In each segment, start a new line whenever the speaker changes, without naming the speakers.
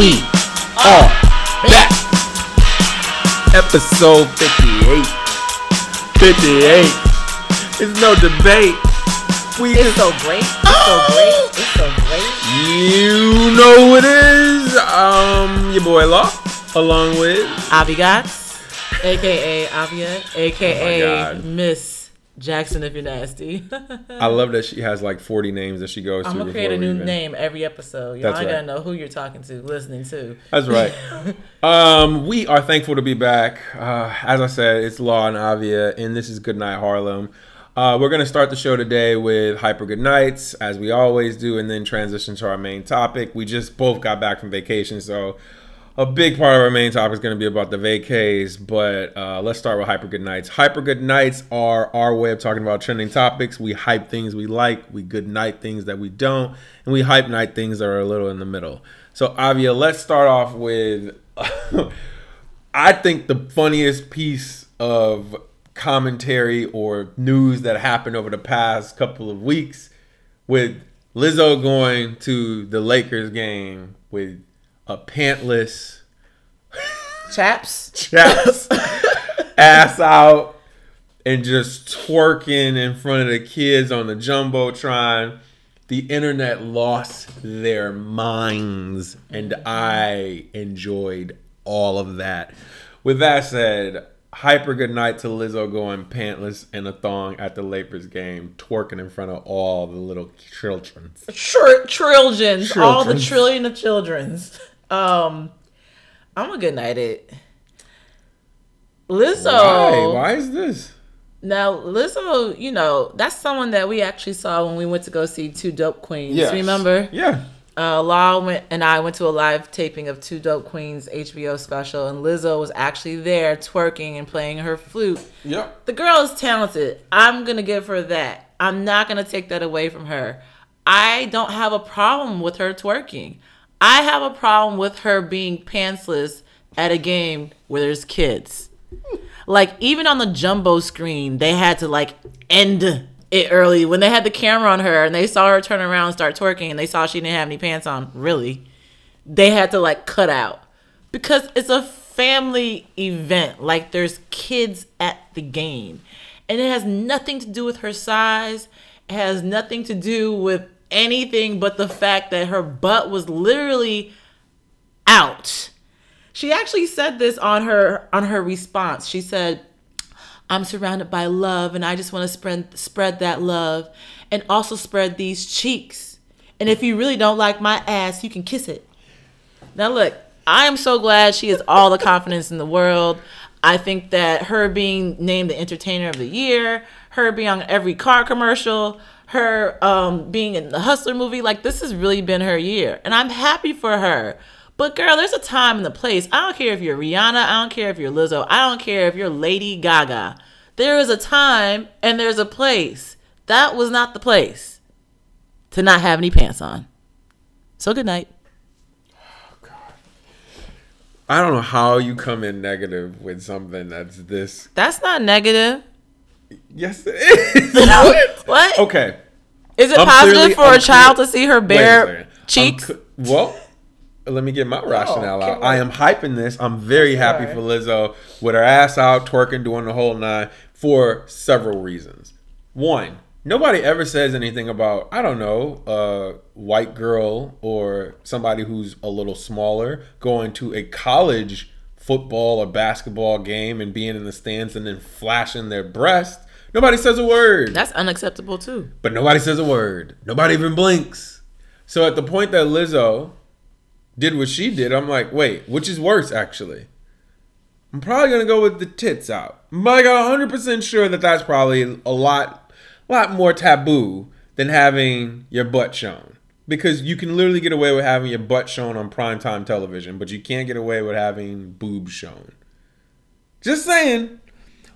We are back. Episode 58. 58. It's no debate. We
It's so great. It's so great. It's so great.
You know who it is. Um, your boy Law, along with
Avigots, aka Avia, aka
Oh
Miss Jackson if you're nasty.
I love that she has like 40 names that she goes
I'm
through.
gonna create a new
even-
name every episode. Y'all
That's right.
gotta know who you're talking to, listening to.
That's right. um, we are thankful to be back. Uh, as I said, it's Law and Avia, and this is Goodnight Harlem. Uh, we're to start the show today with Hyper Good Nights, as we always do, and then transition to our main topic. We just both got back from vacation, so a big part of our main topic is going to be about the vacays. But uh, let's start with Hyper Good Nights. Hyper Good Nights are our way of talking about trending topics. We hype things we like, we good night things that we don't, and we hype night things that are a little in the middle. So, Avia, let's start off with I think the funniest piece of commentary or news that happened over the past couple of weeks with Lizzo going to the Lakers game with a pantless
Chaps.
chaps ass out and just twerking in front of the kids on the jumbotron. The internet lost their minds, and I enjoyed all of that. With that said, hyper good night to Lizzo going pantless in a thong at the Lakers game, twerking in front of all the little children.
Tr- trillions. All the trillion of children's. Um, I'm a good night it. Lizzo.
Why? Why is this?
Now, Lizzo, you know, that's someone that we actually saw when we went to go see Two Dope Queens.
Yes.
Remember?
Yeah.
Uh, Law went, and I went to a live taping of Two Dope Queens HBO special, and Lizzo was actually there twerking and playing her flute.
Yep.
The girl is talented. I'm gonna give her that. I'm not gonna take that away from her. I don't have a problem with her twerking. I have a problem with her being pantsless at a game where there's kids. Like even on the jumbo screen, they had to like end it early when they had the camera on her and they saw her turn around and start twerking and they saw she didn't have any pants on. Really, they had to like cut out because it's a family event. Like there's kids at the game, and it has nothing to do with her size. It has nothing to do with anything but the fact that her butt was literally out. She actually said this on her on her response. She said, "I'm surrounded by love and I just want to spread spread that love and also spread these cheeks. And if you really don't like my ass, you can kiss it." Now look, I am so glad she has all the confidence in the world. I think that her being named the entertainer of the year, her being on every car commercial, her um, being in the Hustler movie, like this has really been her year. And I'm happy for her. But girl, there's a time and a place. I don't care if you're Rihanna, I don't care if you're Lizzo, I don't care if you're Lady Gaga. There is a time and there's a place. That was not the place to not have any pants on. So good night. Oh, God.
I don't know how you come in negative with something that's this.
That's not negative.
Yes, it is. what?
What?
Okay.
Is it
I'm
positive
clearly-
for
I'm
a child
clear-
to see her
Wait a
bare
second. I'm
cheeks?
cl- well, let me get my rationale
okay,
out. I am hyping this. I'm very happy
Sorry.
for Lizzo with her ass out, twerking, doing the whole nine for several reasons. One, nobody ever says anything about, I don't know, a white girl or somebody who's a little smaller going to a college football or basketball game and being in the stands and then flashing their breast. Nobody says a word.
That's unacceptable too.
But nobody says a word. Nobody even blinks. So at the point that Lizzo did what she did, I'm like, wait, which is worse actually? I'm probably gonna go with the tits out. I'm like 100 percent sure that that's probably a lot, lot more taboo than having your butt shown. Because you can literally get away with having your butt shown on primetime television, but you can't get away with having boobs shown. Just saying.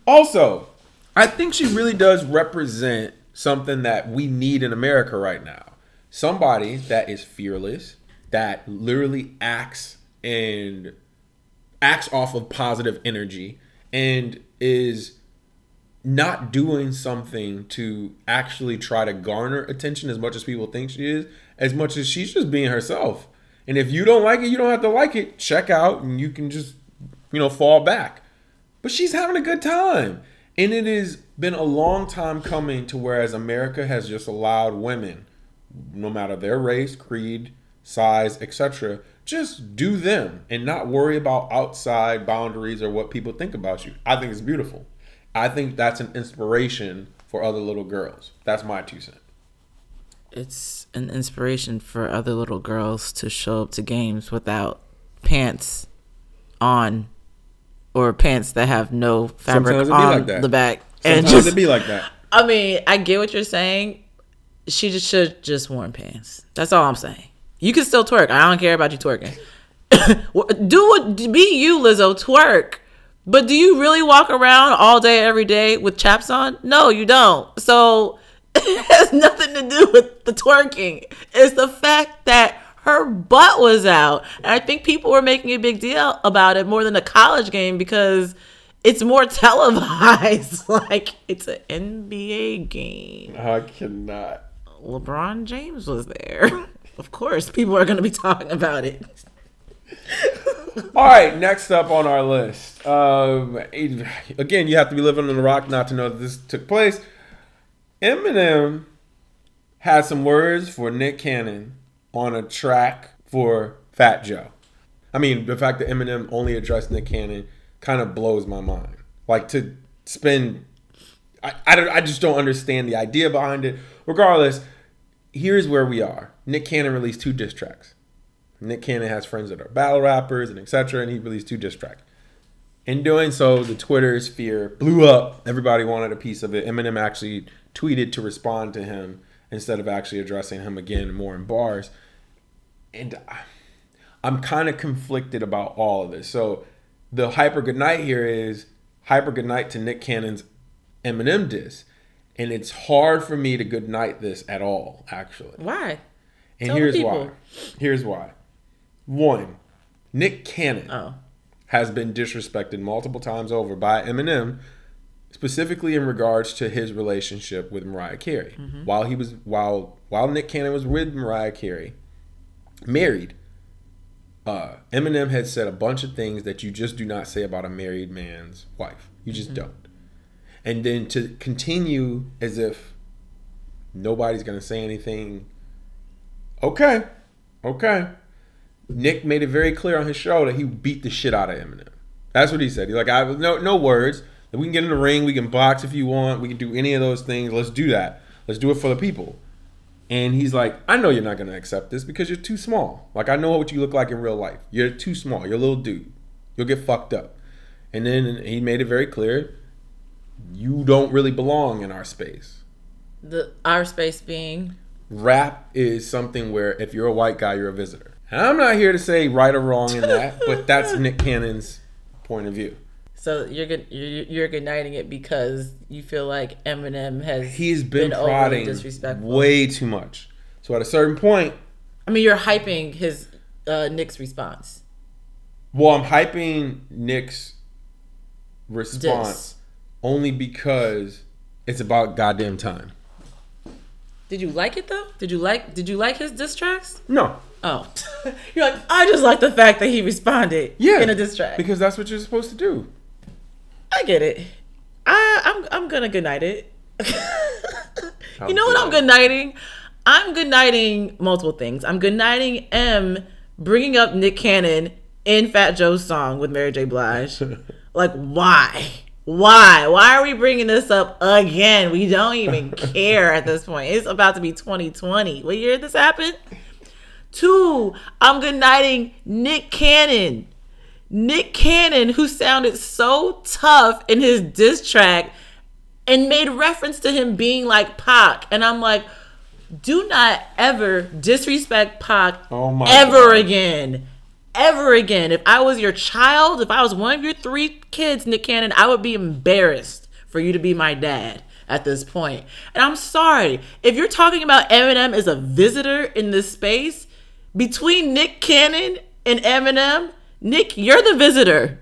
Also, I think she really does represent something that we need in America right now. Somebody that is fearless, that literally acts and acts off of positive energy and is not doing something to actually try to garner attention as much as people think she is, as much as she's just being herself. And if you don't like it, you don't have to like it. Check out and you can just, you know, fall back. But she's having a good time. And it has been a long time coming to whereas America has just allowed women, no matter their race, creed, size, etc., just do them and not worry about outside boundaries or what people think about you. I think it's beautiful. I think that's an inspiration for other little girls. That's my two cents.
It's an inspiration for other little girls to show up to games without pants on or pants that have no fabric
Sometimes it be
on
like
the back.
Sometimes
and just,
it be like that.
I mean, I get what you're saying. She just should just worn pants. That's all I'm saying. You can still twerk. I don't care about you twerking. do what be you, Lizzo. Twerk. But do you really walk around all day, every day with chaps on? No, you don't. So it has nothing to do with the twerking. It's the fact that her butt was out. And I think people were making a big deal about it more than a college game because it's more televised. like it's an NBA game.
I cannot.
LeBron James was there. of course, people are going to be talking about it.
All right, next up on our list. Um, again, you have to be living on the rock not to know that this took place. Eminem had some words for Nick Cannon on a track for Fat Joe. I mean, the fact that Eminem only addressed Nick Cannon kind of blows my mind. Like to spend, I, I, I just don't understand the idea behind it. Regardless, here's where we are. Nick Cannon released two diss tracks. Nick Cannon has friends that are battle rappers and etc. And he released two diss tracks. In doing so, the Twitter sphere blew up. Everybody wanted a piece of it. Eminem actually tweeted to respond to him instead of actually addressing him again more in bars. And I'm kind of conflicted about all of this. So the hyper good night here is hyper good night to Nick Cannon's Eminem diss. And it's hard for me to good night this at all, actually.
Why?
And
Tell
here's why. Here's why. One, Nick Cannon
Oh.
has been disrespected multiple times over by Eminem, specifically in regards to his relationship with Mariah Carey. While he was while while Nick Cannon was with Mariah Carey, married, uh, Eminem had said a bunch of things that you just do not say about a married man's wife. You just don't. And then to continue as if nobody's gonna say anything. Okay, okay. Nick made it very clear on his show that he beat the shit out of Eminem. That's what he said. He's like, I no no words. We can get in the ring. We can box if you want. We can do any of those things. Let's do that. Let's do it for the people. And he's like, I know you're not gonna accept this because you're too small. Like I know what you look like in real life. You're too small. You're a little dude. You'll get fucked up. And then he made it very clear, you don't really belong in our space.
The our space being
rap is something where if you're a white guy, you're a visitor. And I'm not here to say right or wrong in that, but that's Nick Cannon's point of view.
So you're good you're, you're igniting it because you feel like Eminem has
He's been,
overly
prodding
disrespectful.
way too much. So at a certain point,
I mean, you're hyping his uh, Nick's response.
well, I'm hyping Nick's response only because it's about goddamn time.
Did you like it though? Did you like Did you like his diss tracks?
No.
Oh, you're like I just like the fact that he responded.
Yeah.
in a diss track.
Because that's what you're supposed to do.
I get it. I I'm I'm gonna good night it. you know what I'm good nighting? I'm good nighting multiple things. I'm good nighting M bringing up Nick Cannon in Fat Joe's song with Mary J. Blige. like why? Why? Why are we bringing this up again? We don't even care at this point. It's about to be 2020. What year did this happen? Two, I'm good nighting Nick Cannon. Nick Cannon, who sounded so tough in his diss track and made reference to him being like Pac. And I'm like, do not ever disrespect Pac
Oh my
ever
God.
again. Ever again. If I was your child, if I was one of your three kids, Nick Cannon, I would be embarrassed for you to be my dad at this point. And I'm sorry. If you're talking about Eminem as a visitor in this space, between Nick Cannon and Eminem, Nick, you're the visitor.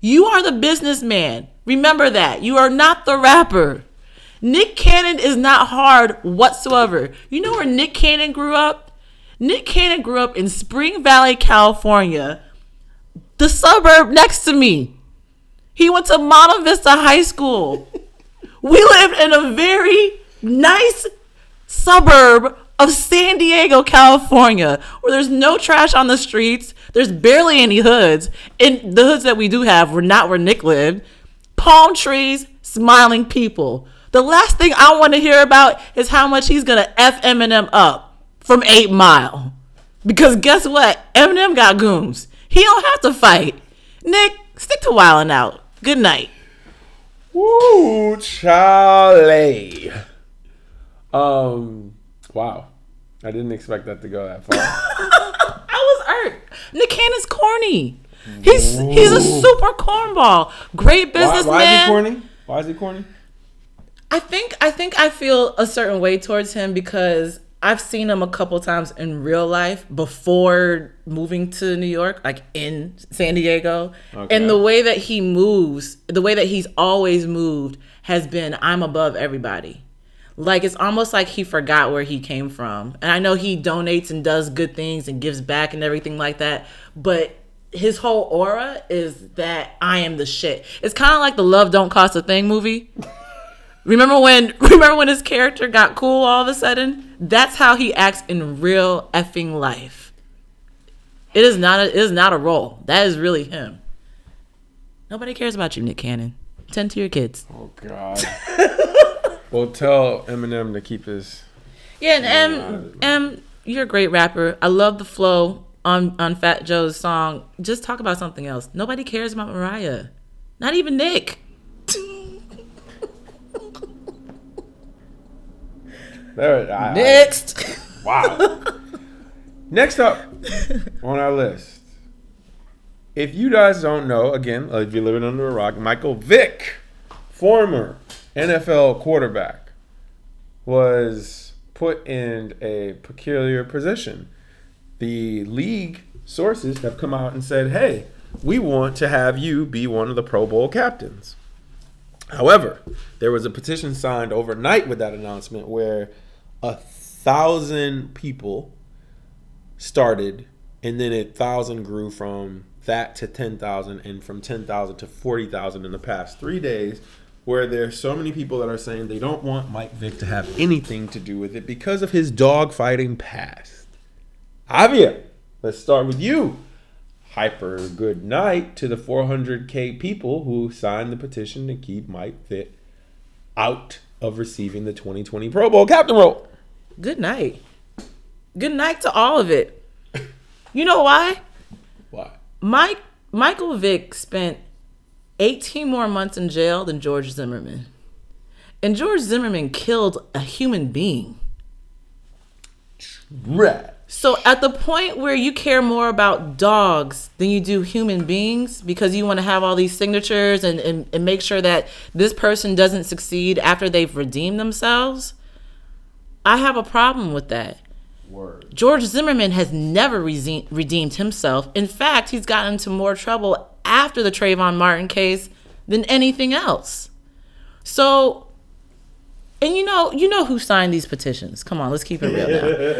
You are the businessman. Remember that. You are not the rapper. Nick Cannon is not hard whatsoever. You know where Nick Cannon grew up? Nick Cannon grew up in Spring Valley, California, the suburb next to me. He went to Monte Vista High School. we lived in a very nice suburb of San Diego, California, where there's no trash on the streets. There's barely any hoods. And the hoods that we do have were not where Nick lived. Palm trees, smiling people. The last thing I want to hear about is how much he's going to F Eminem up from 8 Mile. Because guess what? Eminem got goons. He don't have to fight. Nick, stick to wilding out. Good night.
Woo, Charlie. Um, wow. I didn't expect that to go that far.
I was. Nick Cannon's corny. He's he's a super cornball. Great
why,
businessman.
why is he corny? Why is he corny?
I think I think I feel a certain way towards him because I've seen him a couple times in real life before moving to New York, like in San Diego.
Okay.
And the way that he moves, the way that he's always moved has been I'm above everybody. Like it's almost like he forgot where he came from. And I know he donates and does good things and gives back and everything like that, but his whole aura is that I am the shit. It's kind of like the Love Don't Cost a Thing movie. Remember when remember when his character got cool all of a sudden? That's how he acts in real effing life. It is not a it is not a role. That is really him. Nobody cares about you, Nick Cannon. Tend to your kids.
Oh God. well, tell Eminem to keep his.
Yeah, and M M, you're a great rapper. I love the flow on on Fat Joe's song. Just talk about something else. Nobody cares about Mariah. Not even Nick.
There, I, I-
Next.
wow. Next up on our list, if you guys don't know, again, if you're living under a rock, Michael Vick, former NFL quarterback, was put in a peculiar position. The league sources have come out and said, hey, we want to have you be one of the Pro Bowl captains. However, there was a petition signed overnight with that announcement where a thousand people started, and then a thousand grew from that to 10,000, and from 10,000 to 40,000 in the past three days, where there's so many people that are saying they don't want Mike Vick to have anything to do with it because of his dogfighting past. Avia, let's start with you. Hyper good night to the 400k people who signed the petition to keep Mike Vick out of receiving the 2020 Pro Bowl captain role.
Good night. Good night to all of it. You know why?
Why?
Mike Michael Vick spent 18 more months in jail than George Zimmerman. And George Zimmerman killed a human being.
Right.
So at the point where you care more about dogs than you do human beings because you want to have all these signatures and, and, and make sure that this person doesn't succeed after they've redeemed themselves, I have a problem with that.
Word.
George Zimmerman has never redeemed himself. In fact, he's gotten into more trouble after the Trayvon Martin case than anything else. So, and you know, you know who signed these petitions. Come on, let's keep it real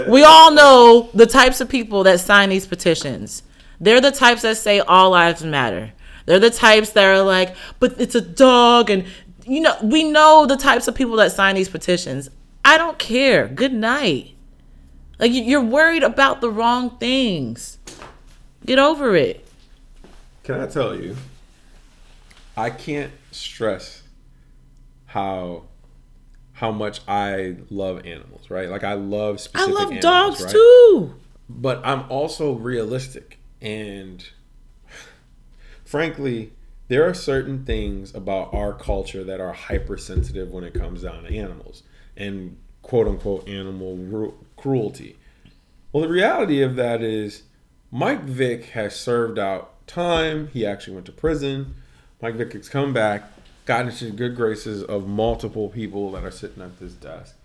now. we all know the types of people that sign these petitions. They're the types that say all lives matter. They're the types that are like, but it's a dog, and you know, we know the types of people that sign these petitions. I don't care. Good night. Like you- you're worried about the wrong things. Get over it.
Can I tell you? I can't stress how how much I love animals, right? Like I love
I love
animals,
dogs
right?
too.
But I'm also realistic and frankly, there are certain things about our culture that are hypersensitive when it comes down to animals and quote unquote animal ru- cruelty. Well, the reality of that is Mike Vick has served out time. He actually went to prison. Mike Vick has come back, gotten into the good graces of multiple people that are sitting at this desk.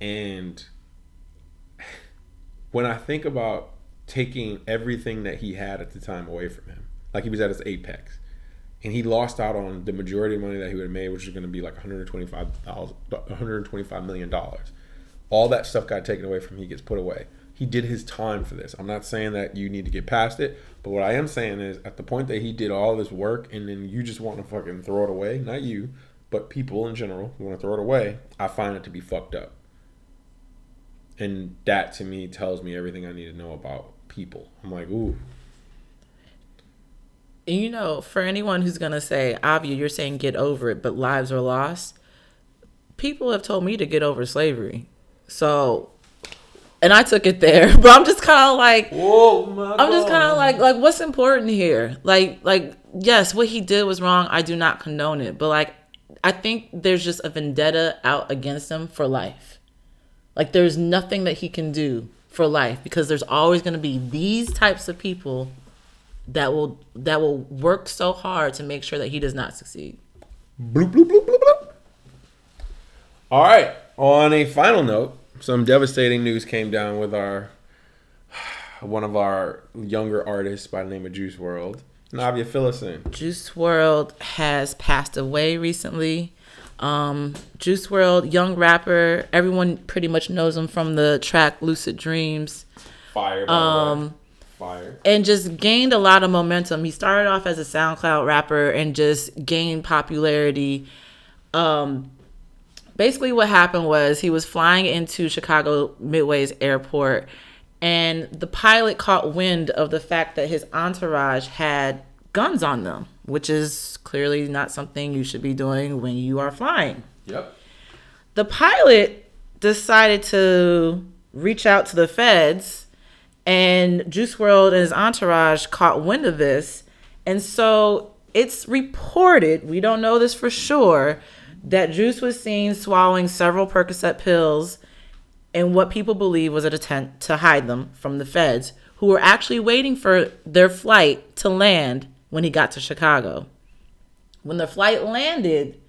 And when I think about taking everything that he had at the time away from him, like he was at his apex, and he lost out on the majority of money that he would have made, which was going to be like 125 125 million dollars. All that stuff got taken away from him. He gets put away. he did his time for this. I'm not saying that you need to get past it, but what I am saying is at the point that he did all this work and then you just want to fucking throw it away, not you, but people in general want to throw it away, I find it to be fucked up. And that to me tells me everything I need to know about people. I'm like, ooh.
And you know, for anyone who's gonna say, Avia, you're saying get over it, but lives are lost. People have told me to get over slavery. So and I took it there. But I'm just kind of like,
Whoa,
I'm just kind of like, like what's important here? Like, like yes, what he did was wrong. I do not condone it, but like, I think there's just a vendetta out against him for life. Like, there's nothing that he can do for life because there's always going to be these types of people that will that will work so hard to make sure that he does not succeed.
Bloop, bloop, bloop, bloop, bloop. All right. On a final note, some devastating news came down with our one of our younger artists by the name of Juice WRLD, Navia Phillison.
Juice WRLD has passed away recently. Um, Juice WRLD, young rapper, everyone pretty much knows him from the track "Lucid Dreams."
Fire. Um, fire.
And just gained a lot of momentum. He started off as a SoundCloud rapper and just gained popularity. Um, basically what happened was he was flying into Chicago Midway's airport and the pilot caught wind of the fact that his entourage had guns on them, which is clearly not something you should be doing when you are flying.
Yep.
The pilot decided to reach out to the feds and Juice WRLD and his entourage caught wind of this. And so it's reported, we don't know this for sure, that Juice was seen swallowing several Percocet pills in what people believe was an attempt to hide them from the feds, who were actually waiting for their flight to land when he got to Chicago. When the flight landed,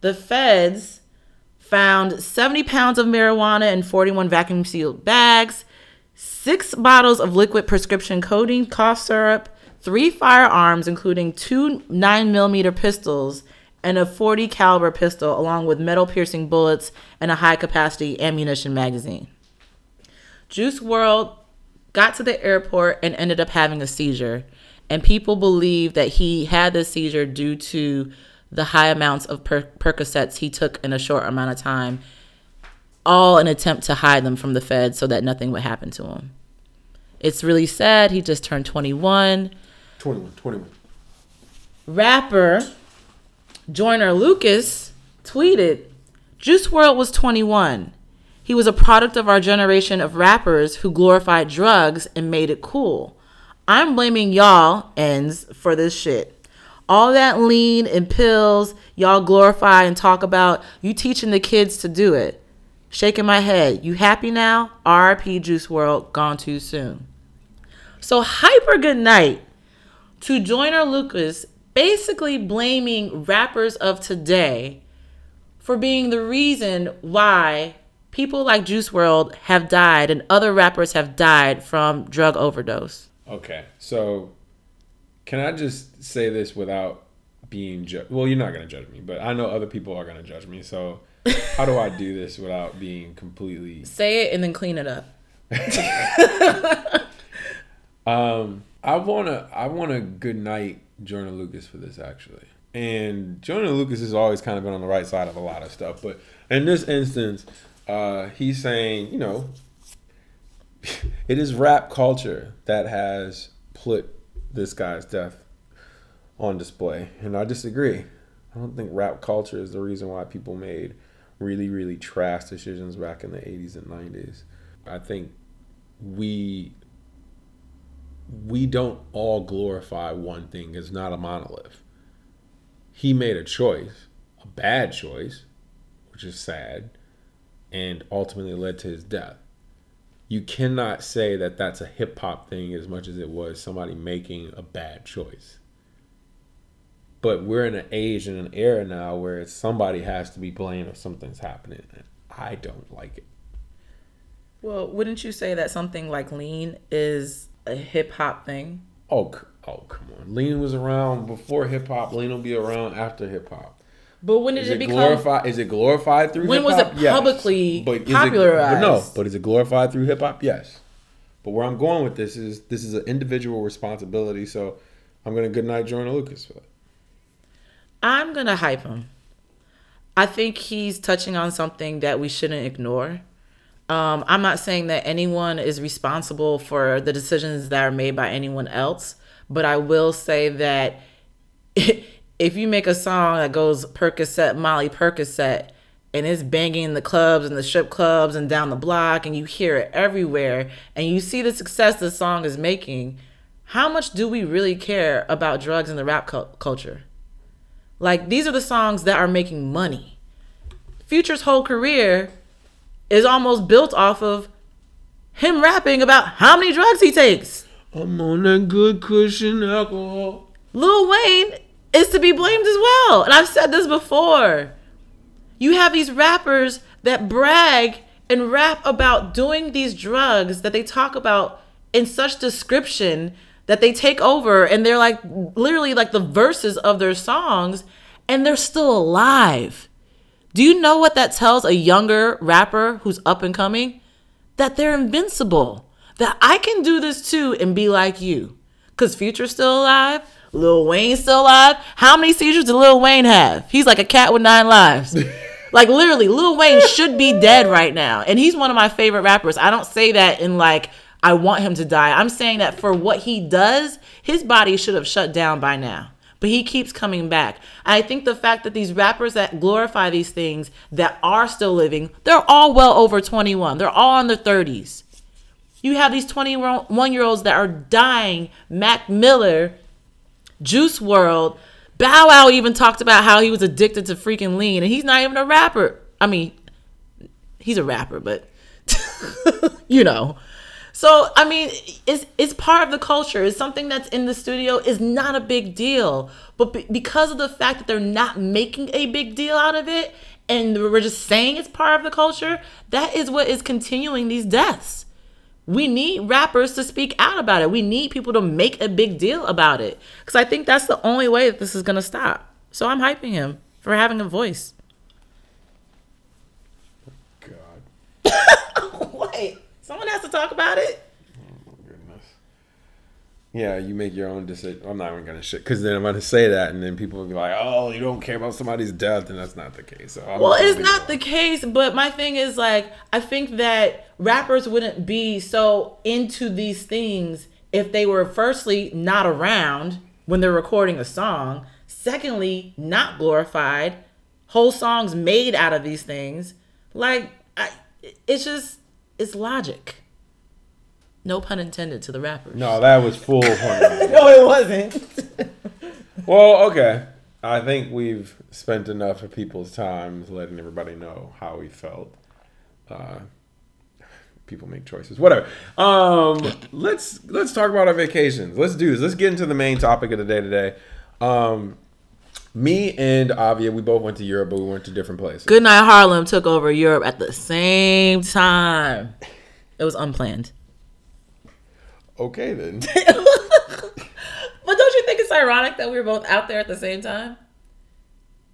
the feds found 70 pounds of marijuana in 41 vacuum sealed bags, six bottles of liquid prescription codeine cough syrup, three firearms, including two 9 millimeter pistols, and a 40 caliber pistol along with metal piercing bullets and a high capacity ammunition magazine. Juice WRLD got to the airport and ended up having a seizure. And people believe that he had the seizure due to the high amounts of per- Percocets he took in a short amount of time, all in attempt to hide them from the feds so that nothing would happen to him. It's really sad. He just turned 21.
21, 21.
Rapper Joyner Lucas tweeted Juice WRLD was 21. He was a product of our generation of rappers who glorified drugs and made it cool. I'm blaming y'all ends for this shit. All that lean and pills y'all glorify and talk about, you teaching the kids to do it. Shaking my head. You happy now? RP Juice WRLD, gone too soon. So hyper good night to Joyner Lucas basically blaming rappers of today for being the reason why people like Juice WRLD have died and other rappers have died from drug overdose.
Okay, so can I just say this without being judged? Well, you're not gonna judge me, but I know other people are gonna judge me. So how do I do this without being completely?
Say it and then clean it up.
um, I wanna, I want a good night Joyner Lucas for this actually. And Joyner Lucas has always kind of been on the right side of a lot of stuff, but in this instance, uh, he's saying, you know, it is rap culture that has put this guy's death on display, and I disagree. I don't think rap culture is the reason why people made really, really trash decisions back in the 80s and 90s. I think we we don't all glorify one thing. It's not a monolith. He made a choice, a bad choice, which is sad, and ultimately led to his death. You cannot say that that's a hip hop thing as much as it was somebody making a bad choice. But we're in an age and an era now where somebody has to be blamed if something's happening. And I don't like it.
Well, wouldn't you say that something like lean is a hip hop thing?
Oh, oh, come on. Lean was around before hip hop. Lean will be around after hip hop.
But when did is it, it become
glorified? Is it glorified through?
When
hip-hop?
was it publicly yes. but popularized?
It, but no, but is it glorified through hip hop? Yes. But where I'm going with this is this is an individual responsibility. So I'm gonna good night Joyner Lucas for that.
I'm gonna hype him. I think he's touching on something that we shouldn't ignore. Um, I'm not saying that anyone is responsible for the decisions that are made by anyone else, but I will say that if you make a song that goes Percocet, Molly Percocet, and it's banging in the clubs and the strip clubs and down the block, and you hear it everywhere, and you see the success the song is making, how much do we really care about drugs in the rap cu- culture? Like, these are the songs that are making money. Future's whole career is almost built off of him rapping about how many drugs he takes.
I'm on that good cushion alcohol.
Lil Wayne is to be blamed as well. And I've said this before. You have these rappers that brag and rap about doing these drugs that they talk about in such description that they take over and they're like literally like the verses of their songs and they're still alive. Do you know what that tells a younger rapper who's up and coming? That they're invincible. That I can do this too and be like you. Cause Future's still alive. Lil Wayne's still alive. How many seizures did Lil Wayne have? He's like a cat with nine lives. like literally, Lil Wayne should be dead right now. And he's one of my favorite rappers. I don't say that in like I want him to die. I'm saying that for what he does, his body should have shut down by now. But he keeps coming back. I think the fact that these rappers that glorify these things that are still living, they're all well over 21. They're all in their 30s. You have these 21 year olds that are dying. Mac Miller, Juice WRLD, Bow Wow even talked about how he was addicted to freaking lean, and he's not even a rapper. I mean, he's a rapper, but you know. So I mean, it's it's part of the culture. It's something that's in the studio is not a big deal, but be- because of the fact that they're not making a big deal out of it, and we're just saying it's part of the culture, that is what is continuing these deaths. We need rappers to speak out about it. We need people to make a big deal about it, because I think that's the only way that this is gonna stop. So I'm hyping him for having a voice.
God.
Wait, someone has to talk about it.
Oh, Goodness. Yeah, you make your own decision. I'm not even gonna shit because then I'm gonna say that, and then people will be like, "Oh, you don't care about somebody's death," and that's not the case. So
Well, it's not the case, but my thing is like I think that rappers wouldn't be so into these things if they were firstly not around when they're recording a song, secondly not glorified, whole songs made out of these things. Like I, it's just it's logic. No pun intended to the rappers.
No, that was full pun.
no, it wasn't.
well, okay. I think we've spent enough of people's time letting everybody know how we felt. Uh, people make choices. Whatever. Um, let's let's talk about our vacations. Let's do this. Let's get into the main topic of the day today. Um, me and Avia, we both went to Europe, but we went to different places.
Goodnight Harlem took over Europe at the same time. It was unplanned.
Okay then.
But don't you think it's ironic that we were both out there at the same time?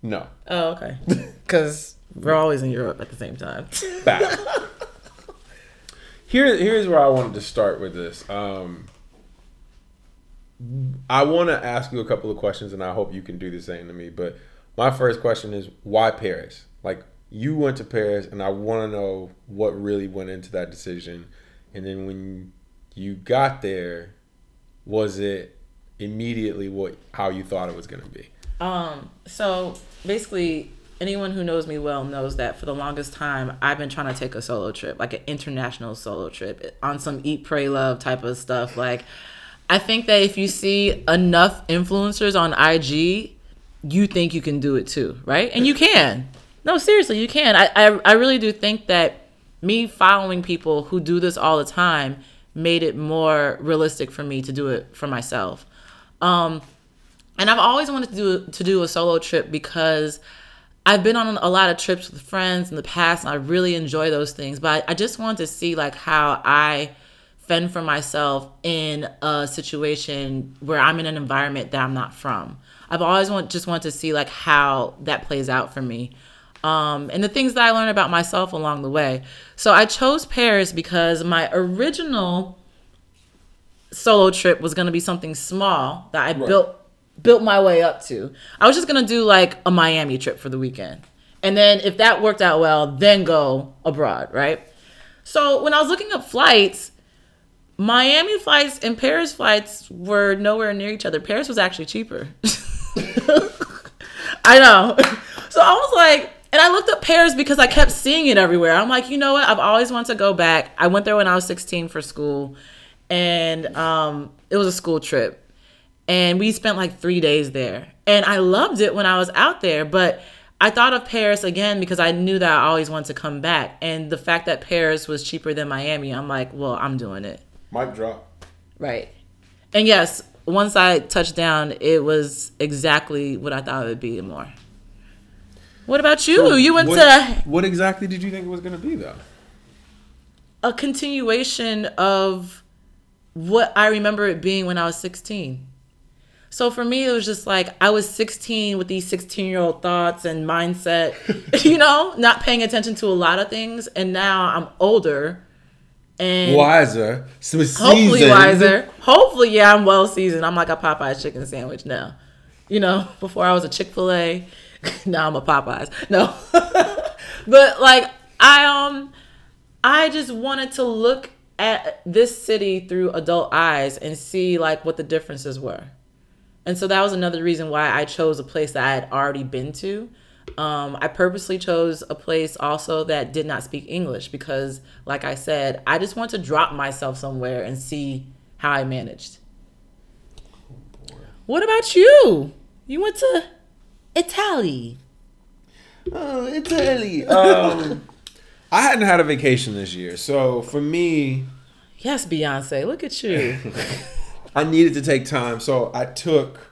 No.
Oh, okay. Because we're always in Europe at the same time.
back. Here, here's where I wanted to start with this. Um, I want to ask you a couple of questions, and I hope you can do the same to me. But my first question is, why Paris? Like, you went to Paris, and I want to know what really went into that decision. And then when you got there, was it immediately what how you thought it was going to be?
Um, so basically, anyone who knows me well knows that for the longest time, I've been trying to take a solo trip, like an international solo trip, on some eat, pray, love type of stuff. Like, I think that if you see enough influencers on IG, you think you can do it too, right? And you can. No, seriously, you can. I, I, I really do think that me following people who do this all the time made it more realistic for me to do it for myself. Um, and I've always wanted to do to do a solo trip because I've been on a lot of trips with friends in the past, and I really enjoy those things. But I, I just wanted to see like how I fend for myself in a situation where I'm in an environment that I'm not from. I've always want just wanted to see like how that plays out for me. Um, and the things that I learned about myself along the way. So I chose Paris because my original solo trip was gonna be something small that I built built my way up to. I was just gonna do like a Miami trip for the weekend. And then if that worked out well, then go abroad, right? So when I was looking up flights, Miami flights and Paris flights were nowhere near each other. Paris was actually cheaper. I know. So I was like, and I looked up Paris because I kept seeing it everywhere. I'm like, you know what? I've always wanted to go back. I went there when I was 16 for school, and um, it was a school trip. And we spent like three days there. And I loved it when I was out there. But I thought of Paris again because I knew that I always wanted to come back. And the fact that Paris was cheaper than Miami, I'm like, well, I'm doing it.
Mic drop.
Right. And yes, once I touched down, it was exactly what I thought it would be more. What about you? you went
what,
to
What exactly did you think it was going to be, though?
a continuation of what I remember it being when I was 16. So for me, it was just like I was 16 with these 16 year old thoughts and mindset, you know, not paying attention to a lot of things. And now I'm older and
Wiser.
Hopefully
seasoned.
wiser. Hopefully, yeah, I'm well seasoned. I'm like a Popeyes chicken sandwich now. You know, before I was a Chick fil A, now I'm a Popeyes. No. but like, I, um, I just wanted to look at this city through adult eyes and see like what the differences were. And so that was another reason why I chose a place that I had already been to. Um, I purposely chose a place also that did not speak English because, like I said, I just want to drop myself somewhere and see how I managed. What about you? You went to Italy.
Oh, Italy. Um, I hadn't had a vacation this year, so for me,
Yes, Beyonce. Look at you.
I needed to take time. So I took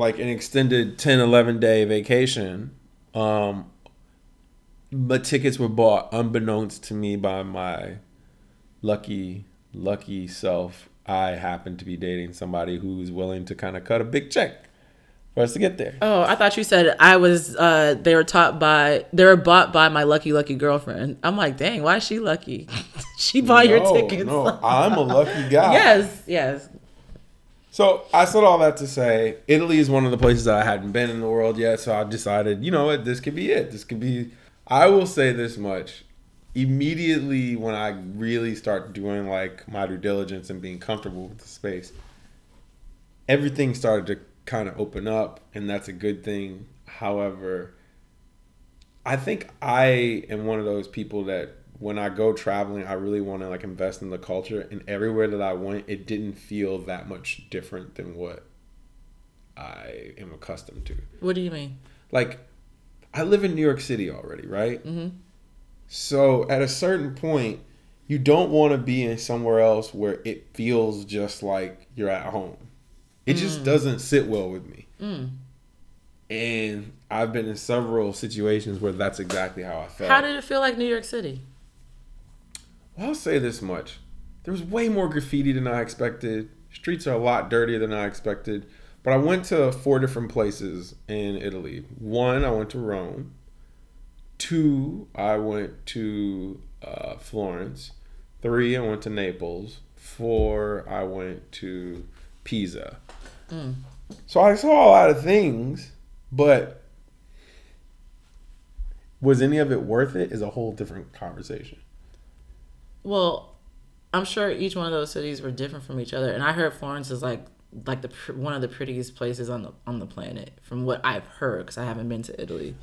like an extended 10, 11 day vacation. Um, but tickets were bought unbeknownst to me by my lucky, lucky self. I happened to be dating somebody who was willing to kind of cut a big check for us to get there.
Oh, I thought you said I was. Uh, they were taught by. They were bought by my lucky, lucky girlfriend. I'm like, dang, why is she lucky? she bought your
No,
tickets.
No, I'm a lucky guy.
yes, yes.
So I said all that to say Italy is one of the places that I hadn't been in the world yet. So I decided, you know what, this could be it. This could be. I will say this much: immediately when I really start doing like my due diligence and being comfortable with the space, everything started to kind of open up, and that's a good thing. However, I think I am one of those people that when I go traveling, I really want to like invest in the culture. And everywhere that I went, it didn't feel that much different than what I am accustomed to.
What do you mean?
Like, I live in New York City already, right? Mm-hmm. So at a certain point, you don't want to be in somewhere else where it feels just like you're at home. It just doesn't sit well with me. And I've been in several situations where that's exactly how I felt.
How did it feel like New York City?
I'll say this much. There was way more graffiti than I expected. Streets are a lot dirtier than I expected. But I went to four different places in Italy. One, I went to Rome. Two, I went to uh, Florence. Three, I went to Naples. Four, I went to Pisa. So I saw a lot of things, but was any of it worth it? Is a whole different conversation.
Well, I'm sure each one of those cities were different from each other, and I heard Florence is like like the pr- one of the prettiest places on the on the planet, from what I've heard, because I haven't been to Italy.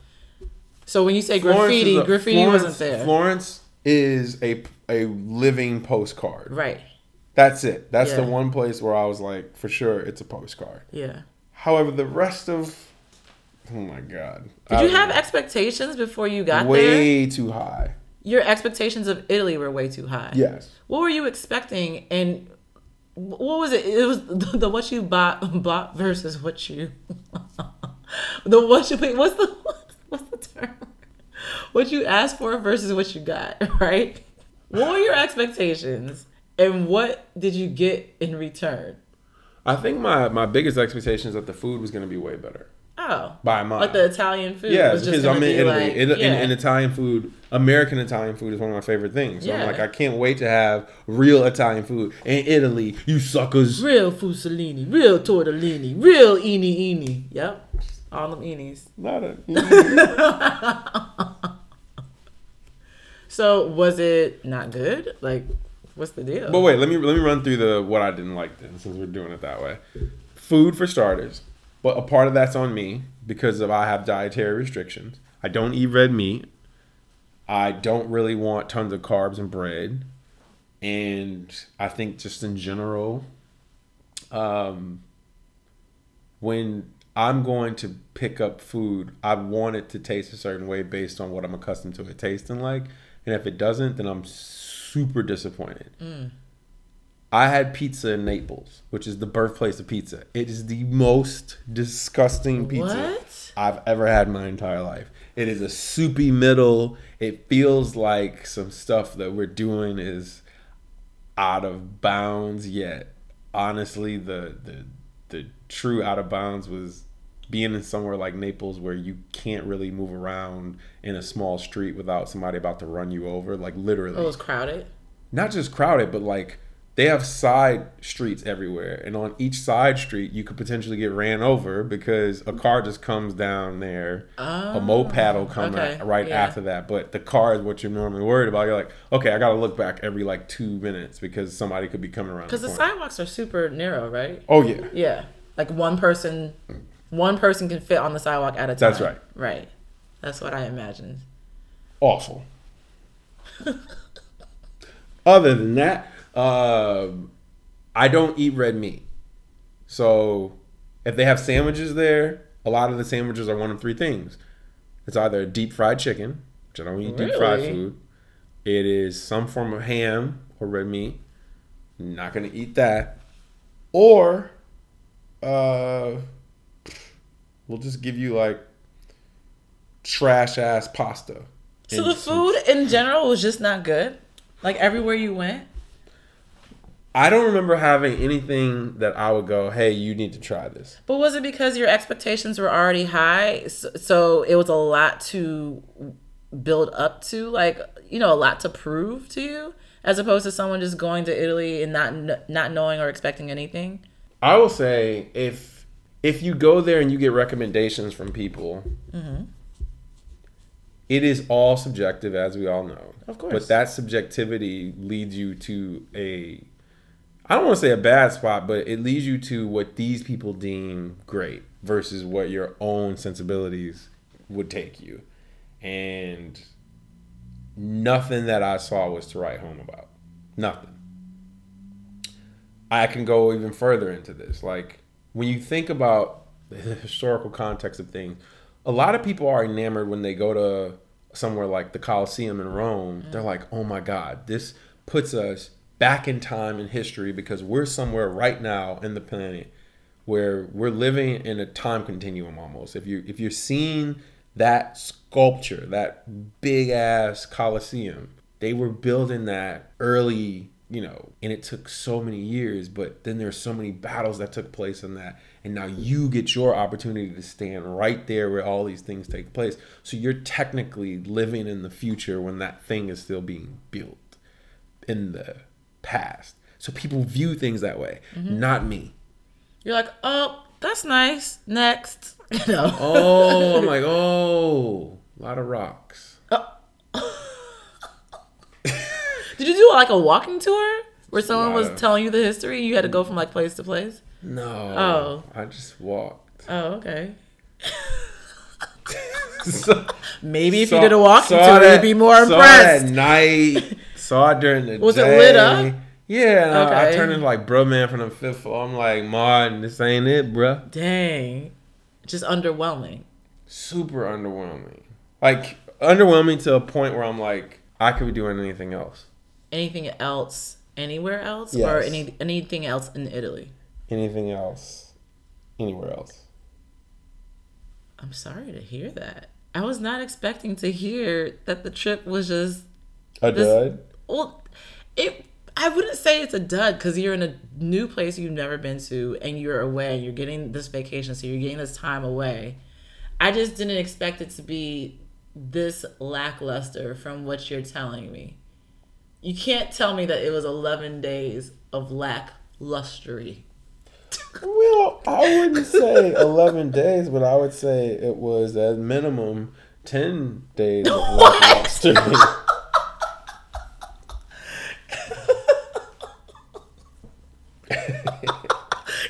So when you say
Florence
graffiti,
a-
graffiti
Florence-
wasn't there,
Florence is a a living postcard.
right?
That's it. That's the one place where I was like, for sure, it's a postcard.
Yeah.
However, the rest of, oh my god,
Did
I
you have
know.
expectations before you got there?
way too high?
Your expectations of Italy were way too high.
Yes.
What were you expecting? And what was it? It was the, the what you bought bought versus what you the what you wait, what's the what's the term? What you asked for versus what you got, right? What were your expectations? And what did you get in return?
I think my my biggest expectation is that the food was going to be way better.
Oh,
by a mile.
like the Italian food.
yeah, because I'm in
be
Italy.
like-
It-
yeah.
and, and Italian food, American Italian food is one of my favorite things. So I'm
Yeah.
like, I can't wait to have real Italian food in Italy. You suckers.
real Fusellini, real tortellini, real eeny eeny. Yep, all them eenies.
Not a-
So was it not good? Like, what's the deal?
But wait, let me let me run through the what I didn't like then, since we're doing it that way. Food for starters, but a part of that's on me because of I have dietary restrictions. I don't eat red meat. I don't really want tons of carbs and bread, and I think just in general, um, when I'm going to pick up food, I want it to taste a certain way based on what I'm accustomed to it tasting like. And if it doesn't, then I'm super disappointed. I had pizza in Naples, which is the birthplace of pizza. It is the most disgusting pizza
What?
I've ever had in my entire life. It is a soupy middle. It feels like some stuff that we're doing is out of bounds yet honestly the the the true out of bounds was being in somewhere like Naples where you can't really move around in a small street without somebody about to run you over like literally
Oh, it was crowded.
not just crowded but like they have side streets everywhere and on each side street you could potentially get ran over because a car just comes down there a moped oh, will come
Oh, okay,
right
yeah.
after that but the car is what you're normally worried about you're like okay i gotta look back every like two minutes because somebody could be coming around
Because
the
the sidewalks are super narrow, right?
oh yeah
Yeah, like one person, one person can fit on the sidewalk at a time.
That's right.
Right. That's what I imagined.
awful other than that um, i don't eat red meat. So if they have sandwiches there a lot of the sandwiches are one of three things. It's either deep fried chicken which i don't eat deep fried food. It is some form of ham or red meat. Not gonna eat that. Or uh we'll just give you like trash ass pasta
So the food in general was just not good. Like everywhere you went.
I don't remember having anything that I would go, "Hey, you need to try this."
But was it because your expectations were already high? So, so it was a lot to build up to, like you know, a lot to prove to you, as opposed to someone just going to Italy and not not knowing or expecting anything.
I will say if if you go there and you get recommendations from people,
Mm-hmm.
it is all subjective, as we all know.
Of course.
but that subjectivity leads you to a I don't want to say a bad spot, but it leads you to what these people deem great versus what your own sensibilities would take you. And nothing that I saw was to write home about. Nothing. I can go even further into this. Like when you think about the historical context of things, a lot of people are enamored when they go to somewhere like the Colosseum in Rome. They're mm. like, "Oh my God, this puts us back in time in history because we're somewhere right now in the planet where we're living in a time continuum almost. If you if you're seeing that sculpture, that big ass Colosseum, they were building that early, you know, and it took so many years, but then there's so many battles that took place in that. And now you get your opportunity to stand right there where all these things take place. So you're technically living in the future when that thing is still being built in the past. So people view things that way. Mm-hmm. Not me.
You're like, oh, that's nice. Next, know.
Oh, I'm like, oh, a lot of rocks. Oh.
Did you do like a walking tour where someone was
of-
telling you the history? and You had to go from like place to place.
No.
Oh.
I just walked.
Oh, okay.
So-
Maybe if
saw-
you did a walking tour,
that-
you'd be more
Saw
impressed.
at night. Saw it during the
Was it lit up?
Yeah, and I, I turned into like bro man from the fifth floor. I'm like, Martin, this ain't it, bruh.
Dang, just underwhelming.
Super underwhelming. Like underwhelming to a point where I'm like, I could be doing anything else.
Anything else anywhere else, or any anything else in Italy?
Anything else, anywhere else.
I'm sorry to hear that. I was not expecting to hear that the trip was just
A dud.
Well. It. I wouldn't say it's a dud because you're in a new place you've never been to and you're away and you're getting this vacation, so you're getting this time away. I just didn't expect it to be this lackluster from what you're telling me. You can't tell me that it was 11 days of lacklustery.
Well, I wouldn't say 11 days, but I would say it was at minimum 10 days of lackluster.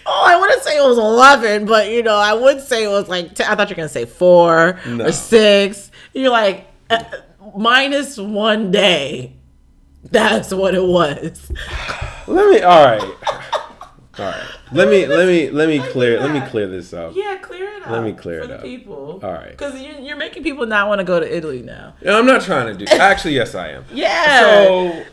Oh, I wouldn't say it was 11, but you know, I would say it was like, 10, I thought you were going to say four
No.
or six. You're like, uh, minus one day. That's what it was.
let me all right. All right. Let me let me let me clear let me clear this up.
Yeah, clear it up.
Let me clear
for
it
the
up.
people.
All right.
Because you're, you're making people not want to go to Italy now.
I'm not trying to do. Actually, yes, I am.
Yeah.
So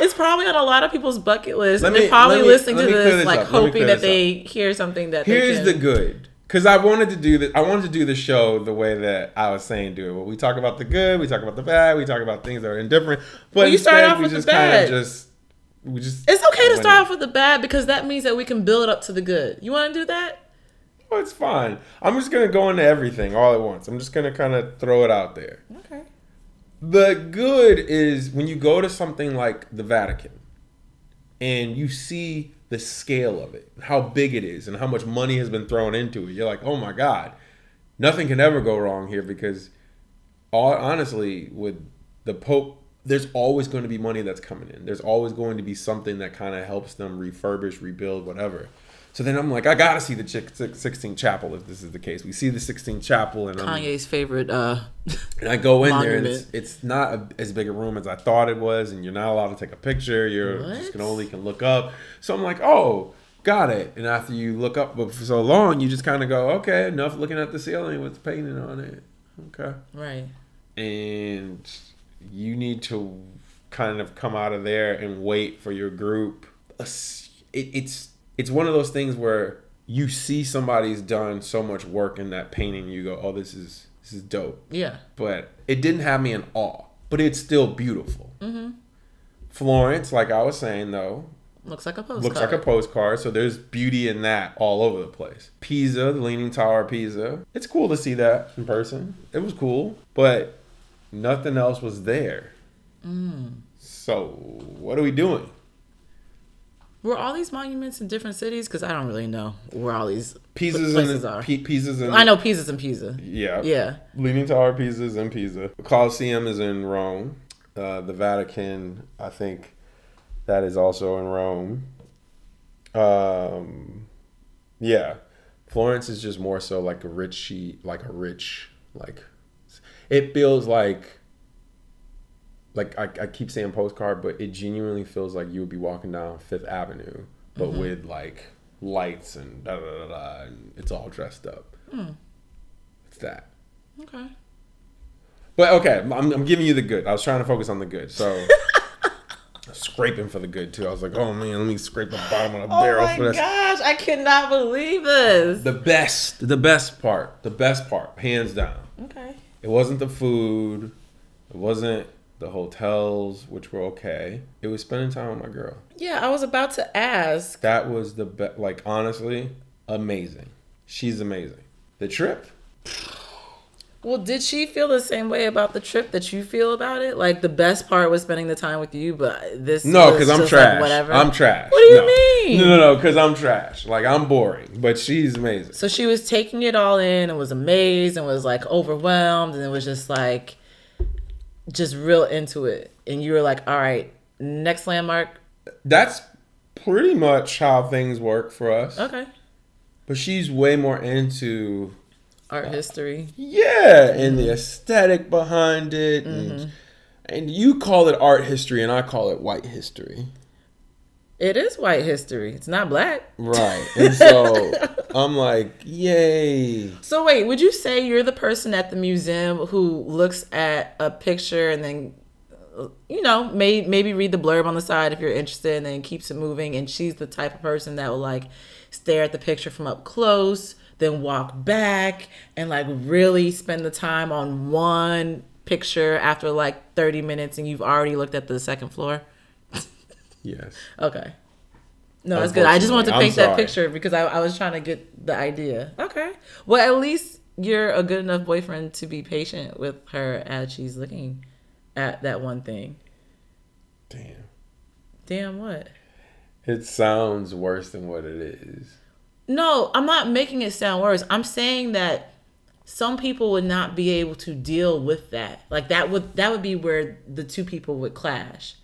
it's probably on a lot of people's bucket list.
Me-
they're probably
me-
listening to this,
this
like
up.
Hoping that they hear something that
here's the good because I wanted to do this. I wanted to do the show the way that I was saying do it. Well, we talk about the good, we talk about the bad, we talk about things that are indifferent. But
Well, you
instead,
off
we
with the bad.
just we just.
It's okay to start off with the bad because that means that we can build up to the good. You want to do that?
Oh, it's fine. I'm just gonna go into everything all at once. I'm just gonna kind of throw it out there.
Okay.
The good is when you go to something like the Vatican and you see the scale of it, how big it is, and how much money has been thrown into it. You're like, oh my God, nothing can ever go wrong here because, all, honestly, with the Pope, there's always going to be money that's coming in. There's always going to be something that kind of helps them refurbish, rebuild, whatever. So then I'm like, I gotta see the Chick- Sixtine Chapel if this is the case. We see the Sixtine Chapel, and I'm
Kanye's favorite. uh
and I go in there, and it's, it's not a, as big a room as I thought it was, and you're not allowed to take a picture. You're just
What?
can only can look up. So I'm like, oh, got it. And after you look up for so long, you just kind of go, okay, enough looking at the ceiling with the painting on it. Okay,
Right.
and you need to kind of come out of there and wait for your group. It, it's it's one of those things where you see somebody's done so much work in that painting, you go, oh, this is this is dope
Yeah.
but it didn't have me in awe. But it's still beautiful.
Mm-hmm.
Florence, like I was saying though,
Looks like a postcard.
looks like a postcard. So there's beauty in that all over the place. Pisa, the Leaning Tower of Pisa. It's cool to see that in person. It was cool, but nothing else was there.
Mm.
So what are we doing?
Were all these monuments in different cities? Because I don't really know where all these
Pisa's
places
in
are.
P- Pisa's in
I know Pisa's in Pisa.
Yeah.
Yeah.
Leaning Tower is in Pisa. The Colosseum is in Rome. Uh, the Vatican, I think, that is also in Rome. Um, yeah, Florence is just more so like a rich like a rich, like it feels like. Like I, I keep saying postcard, but it genuinely feels like you would be walking down Fifth Avenue, but mm-hmm. with like lights and da da da da, and it's all dressed up. Hmm. It's that.
Okay.
But okay, I'm, I'm giving you the good. I was trying to focus on the good. So scraping for the good too. I was like, oh man, let me scrape the bottom of the
Oh
barrel for this.
gosh, I cannot believe this.
The best, the best part, the best part, hands down.
Okay.
It wasn't the food. It wasn't the hotels, which were okay. It was spending time with my girl.
Yeah, I was about to ask.
That was the best. Like honestly, amazing. She's amazing. The trip,
Well, did she feel the same way about the trip that you feel about it? Like the best part was spending the time with you, but this
No, because I'm
just like
trash.
whatever.
I'm trash.
What do you
No.
mean?
No, no, no. Because I'm trash. Like I'm boring, but she's amazing.
So she was taking it all in and was amazed and was like overwhelmed and it was just like just real into it. And you were like, all right, next landmark.
That's pretty much how things work for us.
Okay.
But she's way more into
Art uh, history.
yeah, and the aesthetic behind it, and mm-hmm. and you call it art history, and I call it white history.
It is white history. It's not black.
Right. And so I'm like, yay.
So wait, would you say you're the person at the museum who looks at a picture and then you know, may maybe read the blurb on the side if you're interested and then keeps it moving and she's the type of person that will like stare at the picture from up close, then walk back and like really spend the time on one picture after like 30 minutes and you've already looked at the second floor?
Yes.
Okay. No, that's good. I just wanted to paint that picture because I, I was trying to get the idea. Okay. Well, at least you're a good enough boyfriend to be patient with her as she's looking at that one thing.
Damn.
Damn, what?
It sounds worse than what it is.
No, I'm not making it sound worse. I'm saying that some people would not be able to deal with that. Like that would that would be where the two people would clash.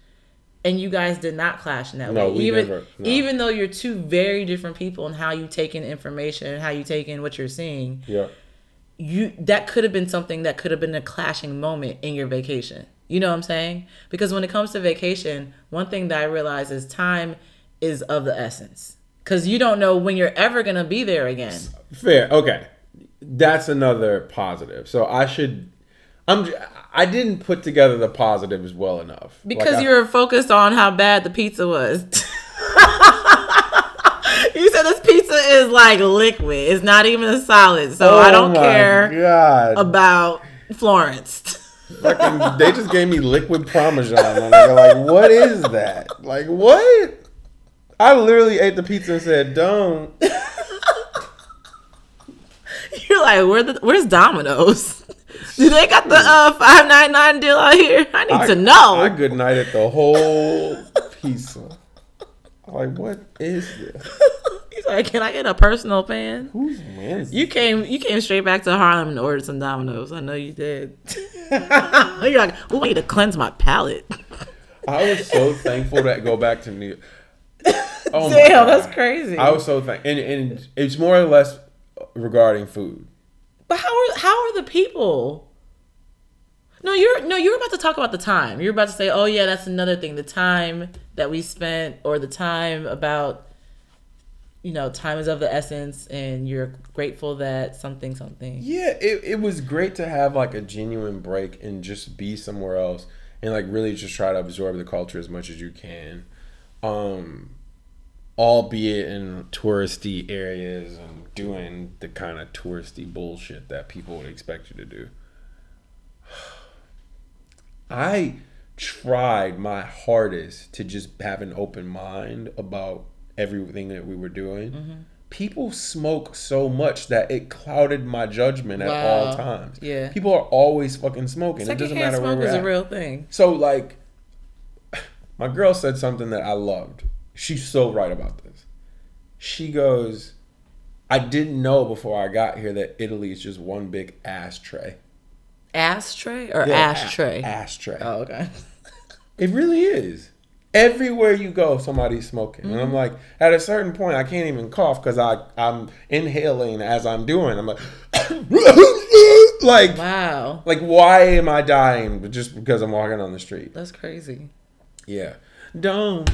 And you guys did not clash in that
No,
way.
we
even
never- no.
even though you're two very different people and how you take in information and how you take in what you're seeing,
Yeah.
you that could have been something that could have been a clashing moment in your vacation. You know what I'm saying? Because when it comes to vacation, one thing that I realize is time is of the essence. Cuz you don't know when you're ever going to be there again.
Fair. Okay. That's another positive. So I should. I'm. I didn't put together the positives well enough.
Because
Like I-
you're focused on how bad the pizza was. you said this pizza is like liquid. It's not even a solid. So I
Oh
don't care
God.
about Florence.
Fucking, they just gave me liquid parmesan. And they're like, what is that? Like, what? I literally ate the pizza and said, don't.
You're like, where the where's Domino's? Do they got the uh five nine nine deal out here? I need to know.
I good nighted the whole pizza. Like, what is this?
He's like, can I get a personal pan?
Who's man?
You came you came straight back to Harlem and ordered some Domino's. I know you did. You're like, ooh, I need to cleanse my palate.
I was so thankful to go back to New York. Oh my
Damn, that's crazy.
I was so thankful, and, and it's more or less regarding food.
But how are how are the people? No, you're no, you're about to talk about the time. You're about to say, "Oh yeah, that's another thing. The time that we spent, or the time about, you know, time is of the essence, and you're grateful that something, something."
Yeah, it, it was great to have like a genuine break and just be somewhere else and like really just try to absorb the culture as much as you can. Um albeit in touristy areas and doing the kind of touristy bullshit that people would expect you to do. I tried my hardest to just have an open mind about everything that we were doing.
Mm-hmm.
People smoke so much that it clouded my judgment at all times.
Yeah.
People are always fucking smoking. it doesn't matter where
smoke
we're
is a real thing.
So like my girl said something that I loved. She's so right about this. She goes, I didn't know before I got here that Italy is just one big ashtray.
Ashtray or
Yeah,
ashtray?
a- ashtray.
oh, okay.
It really is. Everywhere you go, somebody's smoking, and
Mm-hmm.
I'm like, at a certain point, I can't even cough because I I'm inhaling as I'm doing. I'm like, like,
Wow,
like, why am I dying just because I'm walking on the street?
that's crazy.
Yeah, don't.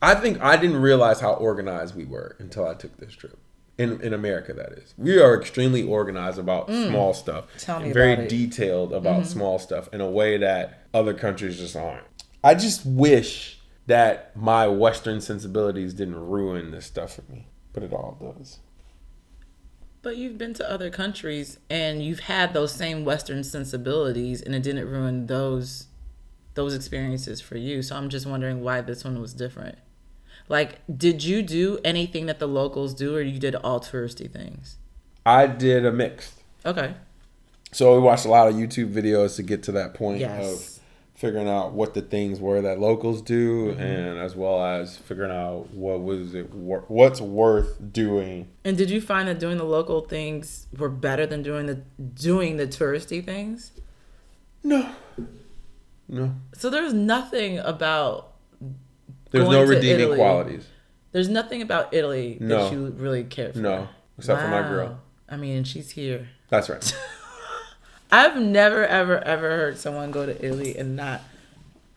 I think I didn't realize how organized we were until I took this trip. In, in America, that is, we are extremely organized about small stuff.
Mm. Tell me
and very
about it. Mm-hmm.
detailed about small stuff in a way that other countries just aren't. I just wish that my Western sensibilities didn't ruin this stuff for me, but it all does.
But you've been to other countries and you've had those same Western sensibilities, and it didn't ruin those those experiences for you. So I'm just wondering why this one was different. Like, did you do anything that the locals do, or you did all touristy things?
I did a mix.
Okay.
So we watched a lot of YouTube videos to get to that point
Yes.
of figuring out what the things were that locals do,
Mm-hmm.
and as well as figuring out what was it wor- what's worth doing.
And did you find that doing the local things were better than doing the doing the touristy things?
No, no.
So there's nothing about
There's no redeeming
Italy.
qualities.
there's nothing about Italy
No.
that you really care for.
No, except for my girl.
I mean, she's here.
That's right.
I've never, ever, ever heard someone go to Italy and not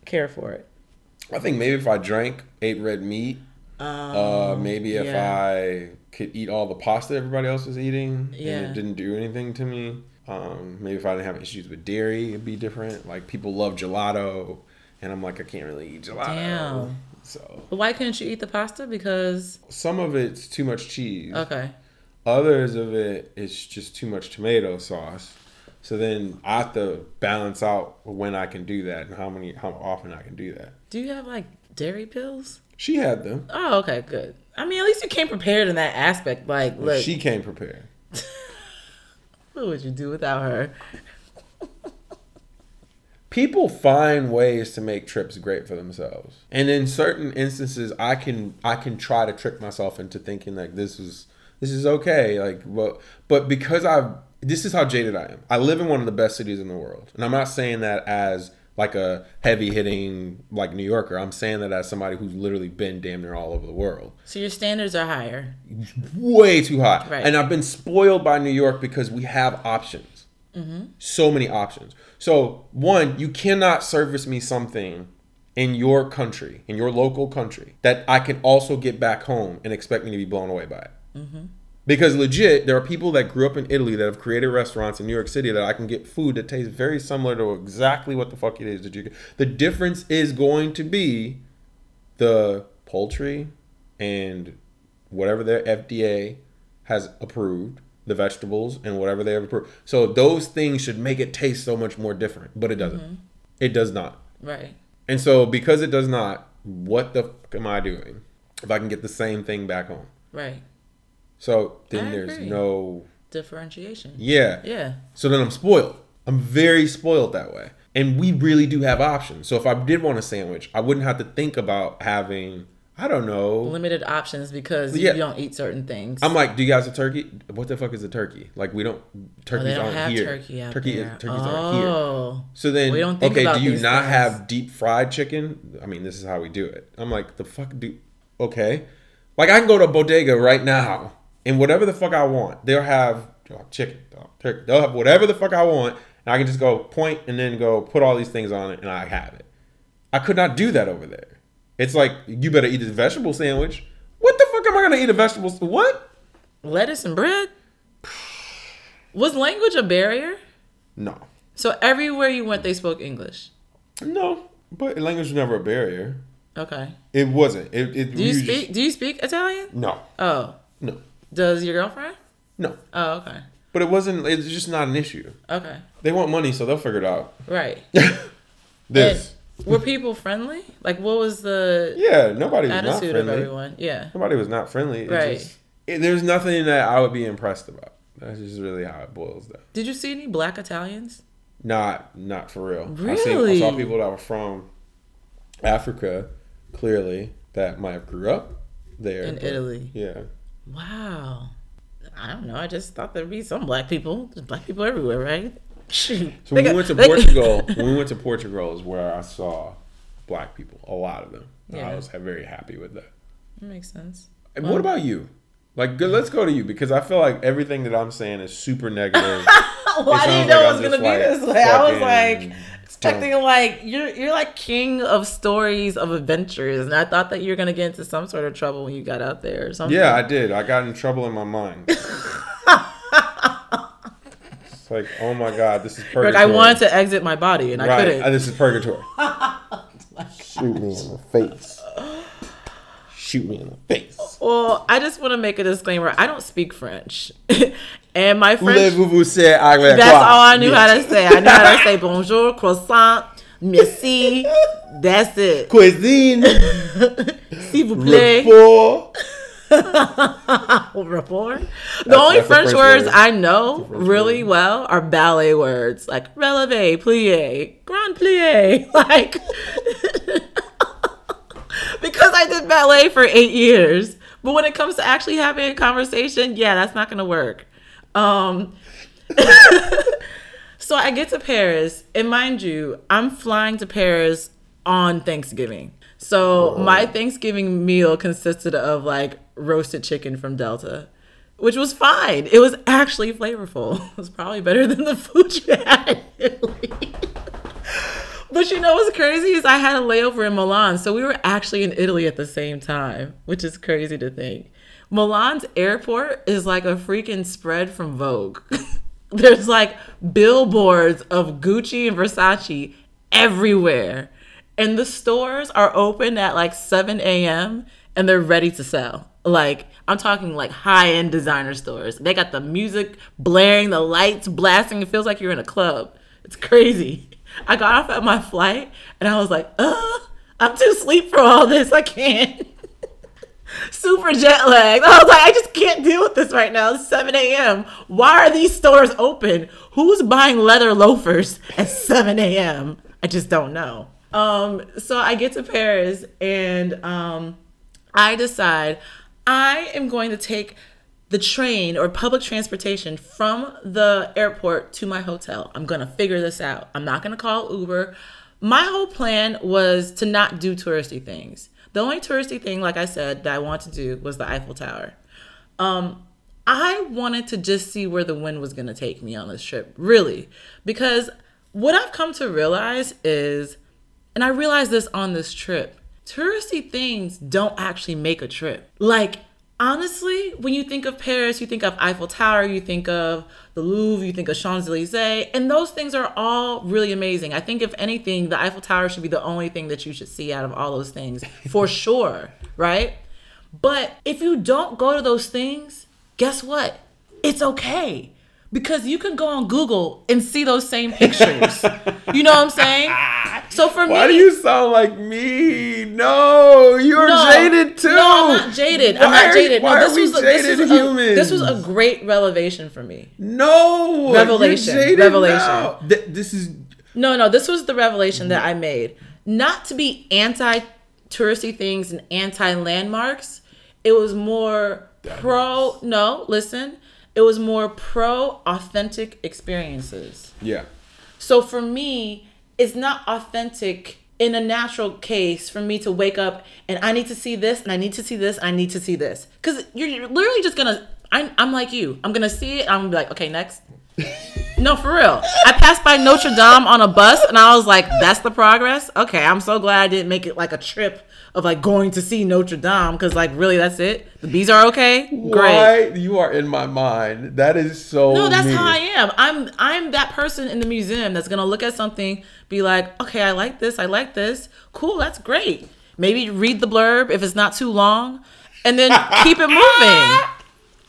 care for it.
I think maybe if I drank, ate red meat, uh, maybe if
Um, yeah.
I could eat all the pasta everybody else was eating,
Yeah.
and it didn't do anything to me. Um, maybe if I didn't have issues with dairy, it'd be different. Like people love gelato, and I'm like, I can't really eat gelato.
Damn.
So
But why couldn't you eat the pasta? Because
some of it's too much cheese.
okay,
Others of it it's just too much tomato sauce. So then I have to balance out when I can do that and how many how often I can do that.
do you have like Dairy pills?
She had them.
Oh, okay, good. I mean, at least you came prepared in that aspect. Like, look,
She came prepared.
what would you do without her?
People find ways to make trips great for themselves and in certain instances i can i can try to trick myself into thinking like this is this is okay like but but because i've this is how jaded i am i live in one of the best cities in the world and i'm not saying that as like a heavy hitting like new yorker i'm saying that as somebody who's literally been damn near all over the world
So your standards are higher.
way too high.
Right.
And I've been spoiled by New York because we have options. Mm-hmm. So many options. So, one, you cannot service me something in your country, in your local country, that I can also get back home and expect me to be blown away by it. Mm-hmm. Because legit, there are people that grew up in Italy that have created restaurants in New York City that I can get food that tastes very similar to exactly what the fuck it is that you get. The difference is going to be the poultry and whatever their FDA has approved, the vegetables and whatever they have approved. So those things should make it taste so much more different, but it doesn't. Mm-hmm. It does not.
Right.
And so because it does not, what the fuck am I doing if I can get the same thing back home?
Right.
So then
I
there's
agree.
no
Differentiation.
yeah.
Yeah.
So then I'm spoiled. I'm very spoiled that way. And we really do have options. So if I did want a sandwich, I wouldn't have to think about having I don't know.
Limited options because
Yeah.
you don't eat certain things.
I'm like, do you guys have turkey? What the fuck is a turkey? Like we don't
Oh,
turkeys
they don't
aren't here.
turkey
turkey. Is, turkeys aren't here.
Oh.
So then,
We don't think
okay, do you not
things.
have deep fried chicken? I mean, this is how we do it. I'm like, the fuck do? Okay, like I can go to a bodega right now and whatever the fuck I want, they'll have chicken, turkey, they'll have whatever the fuck I want, and I can just go point and then go put all these things on it, and I have it. I could not do that over there. It's like you better eat this vegetable sandwich. What the fuck am I gonna eat a vegetable? What?
Lettuce and bread? Was language a barrier?
No,
So everywhere you went, they spoke English.
no. But language was never a barrier.
Okay.
It wasn't. It. it
Do you speak?
just-
Do you speak Italian?
no,
Oh.
no,
Does your girlfriend?
no.
Oh, okay.
But it wasn't. It's just not an issue.
Okay.
They want money, so they'll figure it out.
Right.
this.
And were people friendly? Like, what was the
yeah, nobody was not
attitude of
friendly.
everyone? Yeah.
Nobody was not friendly. It
Right.
just- it- there's nothing that I would be impressed about. That's just really how it boils down.
Did you see any black Italians?
Not, not for real. I, seen, I saw people that were from Africa, clearly that might have grew up there
In Italy.
Yeah.
Wow. I don't know. I just thought there'd be some black people. There's black people everywhere, right? Shoot.
So when we went to Portugal, when we went to Portugal is where I saw black people, a lot of them. And I was very happy with that.
That makes sense.
And what about you? Like, good, let's go to you because I feel like everything that I'm saying is super negative.
Why do you know
like
it was gonna be
like,
this way? I was like expecting like you're you're like king of stories of adventures, and I thought that you were gonna get into some sort of trouble when you got out there or something.
yeah, I did. I got in trouble in my mind. It's like, oh my god, this is purgatory. like.
I wanted to exit my body and I
right,
couldn't.
this is purgatory. Shoot me in the face. Shoot me in the face.
well, I just want to make a disclaimer. I don't speak French, and my French.
Voulez-vous say avec
That's all I knew how to say. I knew how to say bonjour, croissant, merci. That's it.
Cuisine,
S'il vous plaît.
rapport.
rapport. The only
that's
French,
French
words
word.
I know really well are ballet words like relevé, plié, grand plié. Like because I did ballet for eight years. But when it comes to actually having a conversation, yeah, that's not gonna work. Um So I get to Paris, and mind you, I'm flying to Paris on Thanksgiving. So my Thanksgiving meal consisted of like roasted chicken from Delta, which was fine. It was actually flavorful. It was probably better than the food you had in Italy. But you know what's crazy is I had a layover in Milan, so we were actually in Italy at the same time, which is crazy to think. Milan's airport is like a freaking spread from Vogue. There's like billboards of Gucci and Versace everywhere. And the stores are open at like 7 a.m. and they're ready to sell. Like, I'm talking like high end designer stores. They got the music blaring, the lights blasting. It feels like you're in a club. It's crazy. I got off at my flight and I was like, uh, I'm too sleep for all this. I can't. Super jet lagged. I was like, I just can't deal with this right now. It's 7 a.m. Why are these stores open? Who's buying leather loafers at 7 a.m.? I just don't know. Um, so I get to Paris and um, I decide I am going to take the train or public transportation from the airport to my hotel. I'm going to figure this out. I'm not going to call Uber. My whole plan was to not do touristy things. The only touristy thing, like I said, that I want to do was the Eiffel Tower. Um, I wanted to just see where the wind was going to take me on this trip, really. Because what I've come to realize is, and I realized this on this trip, touristy things don't actually make a trip. Like, honestly, when you think of Paris, you think of Eiffel Tower, you think of the Louvre, you think of Champs Elysees, and those things are all really amazing. I think, if anything, the Eiffel Tower should be the only thing that you should see out of all those things for sure, right? But if you don't go to those things, guess what? It's okay because you can go on Google and see those same pictures. you know what I'm saying? So for
Why
me,
do you sound like me? No, you're
no,
jaded too.
No, I'm not jaded. I'm not jaded.
why
no, this
we
was a, this
jaded
was a, this was a great revelation for me.
No,
Revelation,
you're jaded
revelation.
now. Th- this is
No, no, this was the revelation that I made. Not to be anti touristy things and anti landmarks. It was more pro. No, listen. It was more pro authentic experiences.
yeah.
So for me, it's not authentic in a natural case for me to wake up and I need to see this and I need to see this and I need to see this. Because you're, you're literally just gonna, I'm, I'm like you. I'm gonna see it. I'm gonna be like, okay, next. No, for real. I passed by Notre Dame on a bus and I was like, that's the progress? Okay, I'm so glad I didn't make it like a trip of like going to see Notre Dame because like really that's it. The bees are okay. Great.
Why you are in my mind? That is so.
No, that's
me.
how I am. I'm I'm that person in the museum that's gonna look at something, be like, okay, I like this, I like this. Cool, that's great. Maybe read the blurb if it's not too long, and then keep it moving.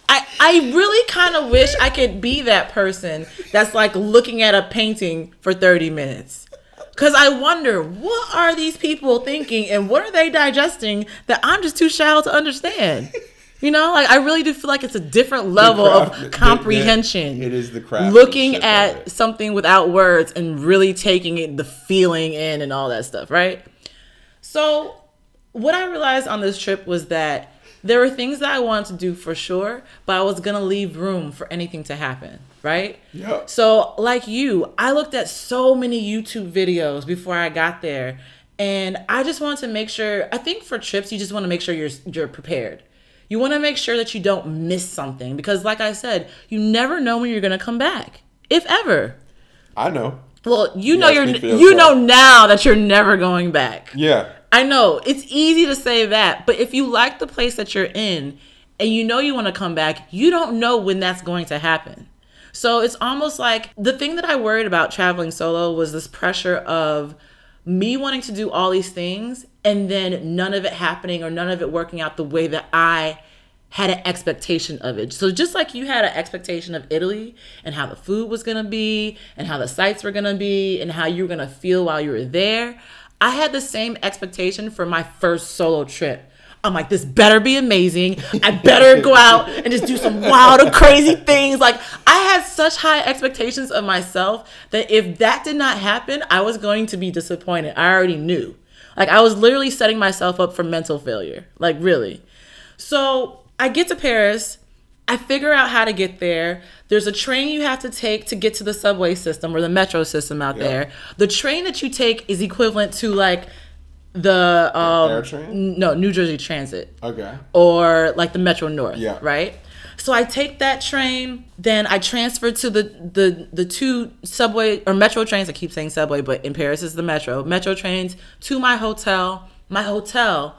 I, I really kind of wish I could be that person that's like looking at a painting for 30 minutes. Cause I wonder what are these people thinking and what are they digesting that I'm just too shallow to understand. You know, like I really do feel like it's a different level
craft-
of comprehension.
it is the craftsmanship
Looking at something without words and really taking it, the feeling in and all that stuff, right? So, what I realized on this trip was that there were things that I wanted to do for sure, but I was gonna leave room for anything to happen, right?
Yep.
So, like you, I looked at so many YouTube videos before I got there, and I just wanted to make sure. I think for trips, you just want to make sure you're you're prepared. You want to make sure that you don't miss something because, like I said, you never know when you're gonna come back, if ever.
I know.
Well, you
You
know you're you know now that you're never going back.
Yeah.
I know it's easy to say that, but if you like the place that you're in and you know you want to come back, you don't know when that's going to happen. So it's almost like the thing that I worried about traveling solo was this pressure of me wanting to do all these things and then none of it happening or none of it working out the way that I had an expectation of it. So just like you had an expectation of Italy and how the food was going to be and how the sights were going to be and how you were going to feel while you were there, I had the same expectation for my first solo trip. I'm like, this better be amazing. I better go out and just do some wild and crazy things. Like, I had such high expectations of myself that if that did not happen, I was going to be disappointed. I already knew. Like, I was literally setting myself up for mental failure. Like, really. So I get to Paris. I figure out how to get there. There's a train you have to take to get to the subway system or the metro system out
Yeah.
there. The train that you take is equivalent to like the um,
air train?
No, New Jersey Transit
Okay.
or like the Metro North.
Yeah.
Right. So I take that train, then I transfer to the the the two subway or metro trains. I keep saying subway, but in Paris is the metro. Metro trains to my hotel. My hotel,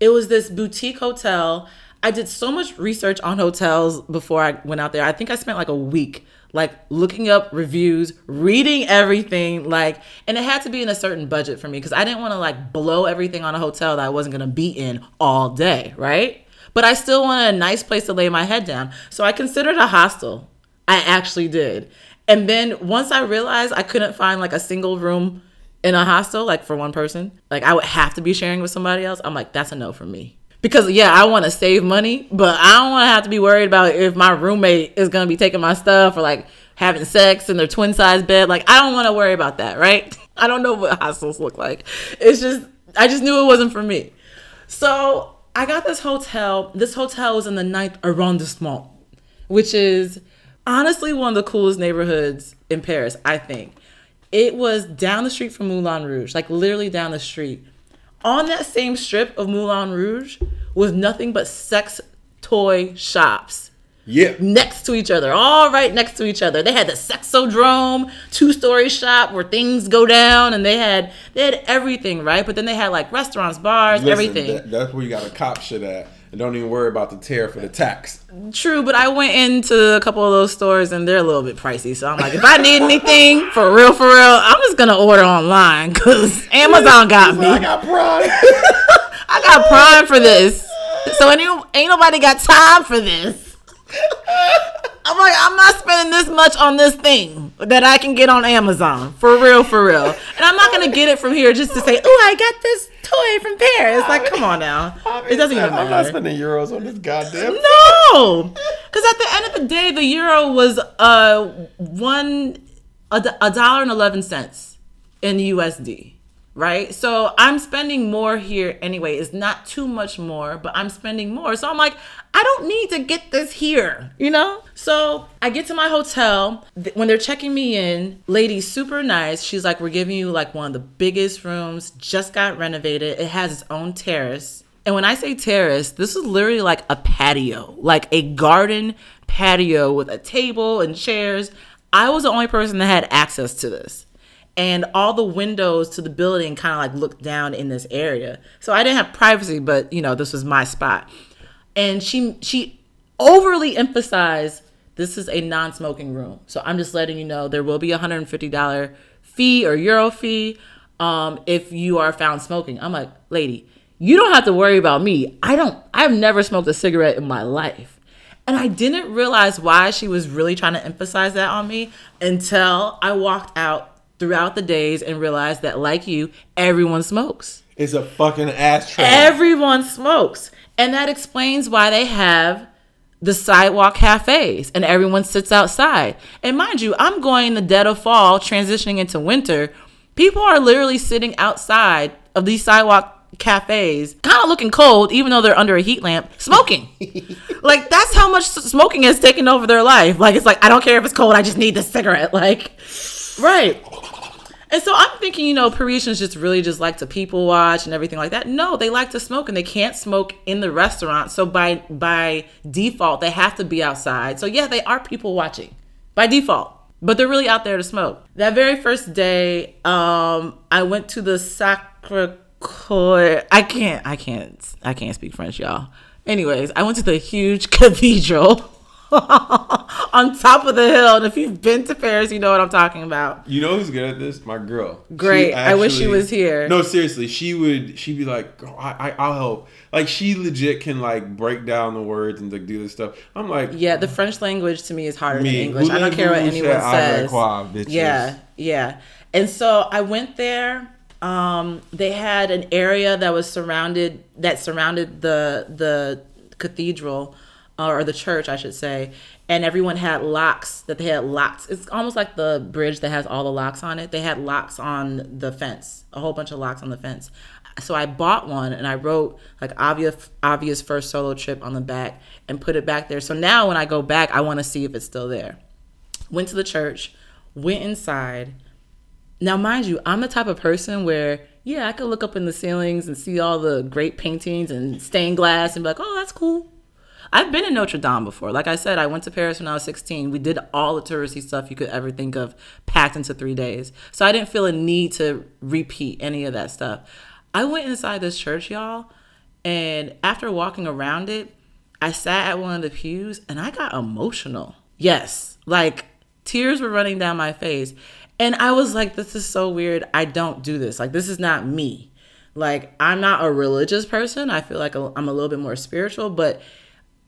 it was this boutique hotel. I did so much research on hotels before I went out there. I think I spent like a week like looking up reviews, reading everything, like and it had to be in a certain budget for me because I didn't want to like blow everything on a hotel that I wasn't going to be in all day, right? But I still wanted a nice place to lay my head down. So I considered a hostel. I actually did. And then once I realized I couldn't find like a single room in a hostel, like for one person, like I would have to be sharing with somebody else. I'm like, that's a no for me. Because yeah, I want to save money, but I don't want to have to be worried about if my roommate is gonna be taking my stuff or like having sex in their twin size bed. Like I don't want to worry about that, right? I don't know what hostels look like. It's just I just knew it wasn't for me. So I got this hotel. This hotel was in the ninth arrondissement, which is honestly one of the coolest neighborhoods in Paris, I think. It was down the street from Moulin Rouge, like literally down the street. On that same strip of Moulin Rouge was nothing but sex toy shops
Yeah.
next to each other, all right next to each other. They had the sexodrome, two story shop where things go down, and they had they had everything, right? But then they had like restaurants, bars,
Listen,
everything.
that- that's where you got to cop shit at. And don't even worry about the tear for the tax.
True, but I went into a couple of those stores and they're a little bit pricey. So I'm like, if I need anything for real, for real, I'm just gonna order online because Amazon got me.
I got pride.
I got Prime for this. So ain't, ain't nobody got time for this. I'm like, I'm not spending this much on this thing that I can get on Amazon. For real, for real. And I'm not gonna get it from here just to say, oh, I got this toy from Paris. Like, come on now. It doesn't even matter.
I'm not spending euros on this goddamn.
No, because at the end of the day, the euro was uh one a, a dollar and eleven cents in USD, right? So I'm spending more here anyway. It's not too much more, but I'm spending more. So I'm like, I don't need to get this here, you know. So I get to my hotel when they're checking me in. Lady, super nice. She's like, we're giving you like one of the biggest rooms. Just got renovated. It has its own terrace. And when I say terrace, this is literally like a patio, like a garden patio with a table and chairs. I was the only person that had access to this. And all the windows to the building kind of like looked down in this area. So I didn't have privacy, but you know, this was my spot. And she she overly emphasized this is a non-smoking room. So I'm just letting you know there will be a $150 fee or euro fee um, if you are found smoking. I'm like, lady, you don't have to worry about me. I don't, I've never smoked a cigarette in my life. And I didn't realize why she was really trying to emphasize that on me until I walked out throughout the days and realized that, like you, everyone smokes.
It's a fucking ashtray.
Everyone smokes. And that explains why they have the sidewalk cafes and everyone sits outside. And mind you, I'm going in the dead of fall, transitioning into winter. People are literally sitting outside of these sidewalk cafes, kind of looking cold, even though they're under a heat lamp, smoking. like, that's how much smoking has taken over their life. Like, it's like, I don't care if it's cold, I just need this cigarette. Like, right. And so I'm thinking, you know, Parisians just really just like to people watch and everything like that. No, they like to smoke and they can't smoke in the restaurant. So by by default, they have to be outside. So yeah, they are people watching by default. But they're really out there to smoke. That very first day, um, I went to the Sacre Coeur. I can't, I can't, I can't speak French, y'all. Anyways, I went to the huge cathedral on top of the hill. And if you've been to Paris, you know what I'm talking about.
You know who's good at this? My girl.
Great.
She
I wish she was here.
No, seriously, she would. She'd be like, "Girl, I, I, I'll help." Like she legit can like break down the words and like do this stuff. I'm like,
Yeah, the French language to me is harder
Me,
than English. I don't care what anyone says.
bitches?
Yeah, yeah. And so I went there. Um, they had an area that was surrounded that surrounded the the cathedral Uh, or the church, I should say, and everyone had locks that they had locks. It's almost like the bridge that has all the locks on it. They had locks on the fence, a whole bunch of locks on the fence. So I bought one and I wrote like obvious obvious first solo trip on the back and put it back there. So now when I go back, I want to see if it's still there. Went to the church, went inside. Now, mind you, I'm the type of person where, yeah, I could look up in the ceilings and see all the great paintings and stained glass and be like, oh, that's cool. I've been in Notre Dame before. Like I said, I went to Paris when I was 16. We did all the touristy stuff you could ever think of, packed into three days. So I didn't feel a need to repeat any of that stuff. I went inside this church, y'all, and after walking around it, I sat at one of the pews and I got emotional. Yes, like tears were running down my face. And I was like, this is so weird. I don't do this. Like, this is not me. Like, I'm not a religious person. I feel like I'm a little bit more spiritual, but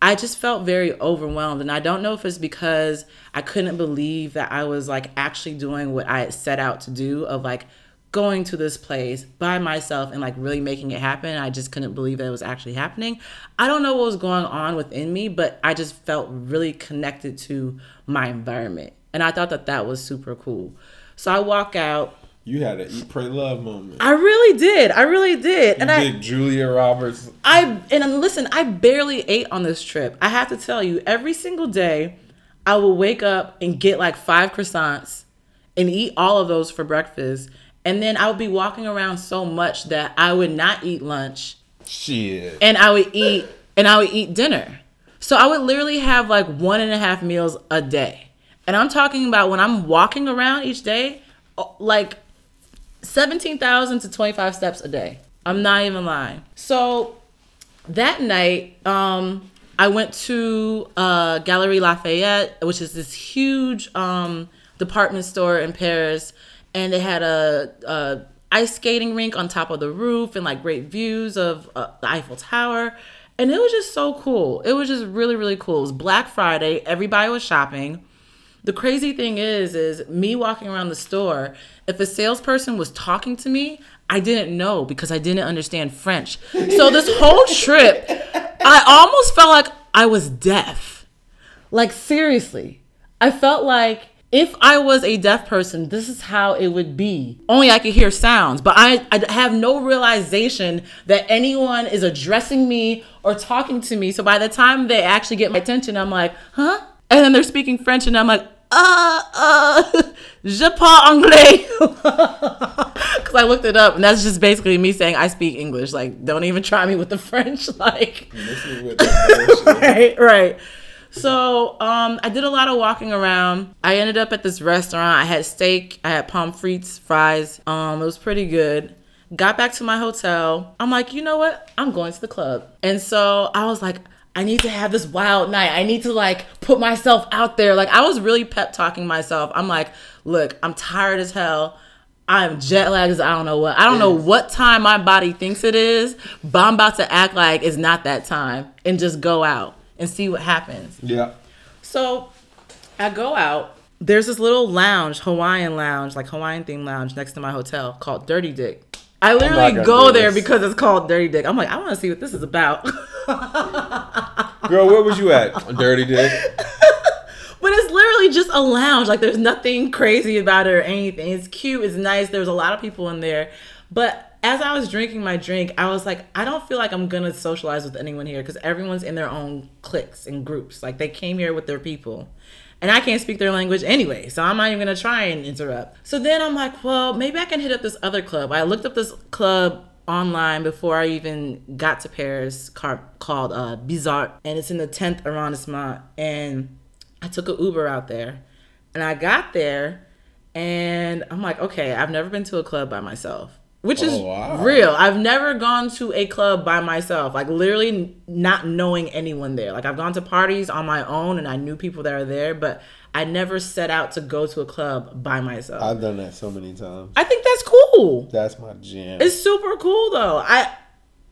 I just felt very overwhelmed. And I don't know if it's because I couldn't believe that I was like actually doing what I had set out to do of like going to this place by myself and like really making it happen. I just couldn't believe that it was actually happening. I don't know what was going on within me, but I just felt really connected to my environment. And I thought that that was super cool. So I walk out.
You had an eat, pray, love moment.
I really did. I really did.
You
and I
did Julia Roberts.
I and listen, I barely ate on this trip. I have to tell you, every single day, I will wake up and get like five croissants and eat all of those for breakfast. And then I would be walking around so much that I would not eat lunch
Shit.
and I would eat and I would eat dinner. So I would literally have like one and a half meals a day. And I'm talking about when I'm walking around each day, like 17,000 to 25 steps a day. I'm not even lying. So that night, um, I went to uh, Galerie Lafayette, which is this huge um, department store in Paris, and they had a, a ice skating rink on top of the roof and like great views of uh, the Eiffel Tower. And it was just so cool. It was just really, really cool. It was Black Friday. Everybody was shopping. The crazy thing is, is me walking around the store. If a salesperson was talking to me, I didn't know because I didn't understand French. So this whole trip, I almost felt like I was deaf. Like seriously, I felt like if I was a deaf person, this is how it would be. Only I could hear sounds, but I, I have no realization that anyone is addressing me or talking to me. So by the time they actually get my attention, I'm like, huh? And then they're speaking French, and I'm like, uh, uh, je parle anglais. Because I looked it up, and that's just basically me saying I speak English. Like, don't even try me with the French. Like,
Listen with that bullshit.
right, right. So um, I did a lot of walking around. I ended up at this restaurant. I had steak, I had pommes frites, fries. Um, it was pretty good. Got back to my hotel. I'm like, you know what? I'm going to the club. And so I was like, I need to have this wild night. I need to like put myself out there. Like I was really pep talking myself. I'm like, look, I'm tired as hell. I'm jet lagged as I don't know what. I don't know what time my body thinks it is, but I'm about to act like it's not that time and just go out and see what happens.
Yeah.
So I go out. There's this little lounge, Hawaiian lounge, like Hawaiian themed lounge next to my hotel called Dirty Dick. I oh
literally
go there
this.
because it's called Dirty Dick. I'm like, I want to see what this is about.
Girl, where was you at? Dirty Dick.
But it's literally just a lounge. Like there's nothing crazy about it or anything. It's cute. It's nice. There's a lot of people in there. But as I was drinking my drink, I was like, I don't feel like I'm gonna socialize with anyone here because everyone's in their own cliques and groups. Like they came here with their people. And I can't speak their language anyway, so I'm not even gonna try and interrupt. So then I'm like, well, maybe I can hit up this other club. I looked up this club online before I even got to Paris car- called uh, Bizarre, and it's in the 10th arrondissement. And I took an Uber out there, and I got there, and I'm like, okay, I've never been to a club by myself, which is
Oh, wow.
real. I've never gone to a club by myself, like literally not knowing anyone there. Like I've gone to parties on my own, and I knew people that are there, but I never set out to go to a club by myself.
I've done that so many times.
I think that's cool.
That's my jam.
It's super cool though. I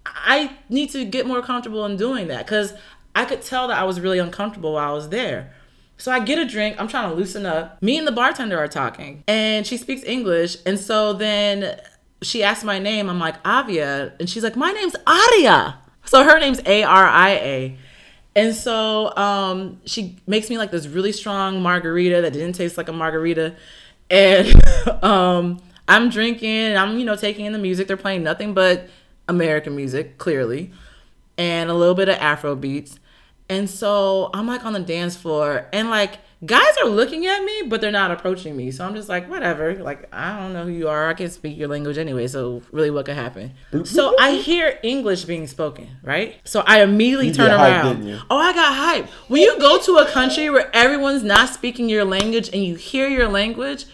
I need to get more comfortable in doing that because I could tell that I was really uncomfortable while I was there. So I get a drink. I'm trying to loosen up. Me and the bartender are talking, and she speaks English. And so then she asks my name. I'm like Avia, and she's like, "My name's Aria." So her name's A R I A. And so um, she makes me like this really strong margarita that didn't taste like a margarita. And um, I'm drinking, I'm, you know, taking in the music. They're playing nothing but American music, clearly, and a little bit of Afro beats. And so I'm like on the dance floor, and like guys are looking at me, but they're not approaching me. So I'm just like, whatever. Like, I don't know who you are. I can't speak your language anyway. So really, what could happen? So I hear English being spoken, right? So I immediately turn
get hyped,
around.
you?
Oh, I got hype. When you go to a country where everyone's not speaking your language and you hear your language,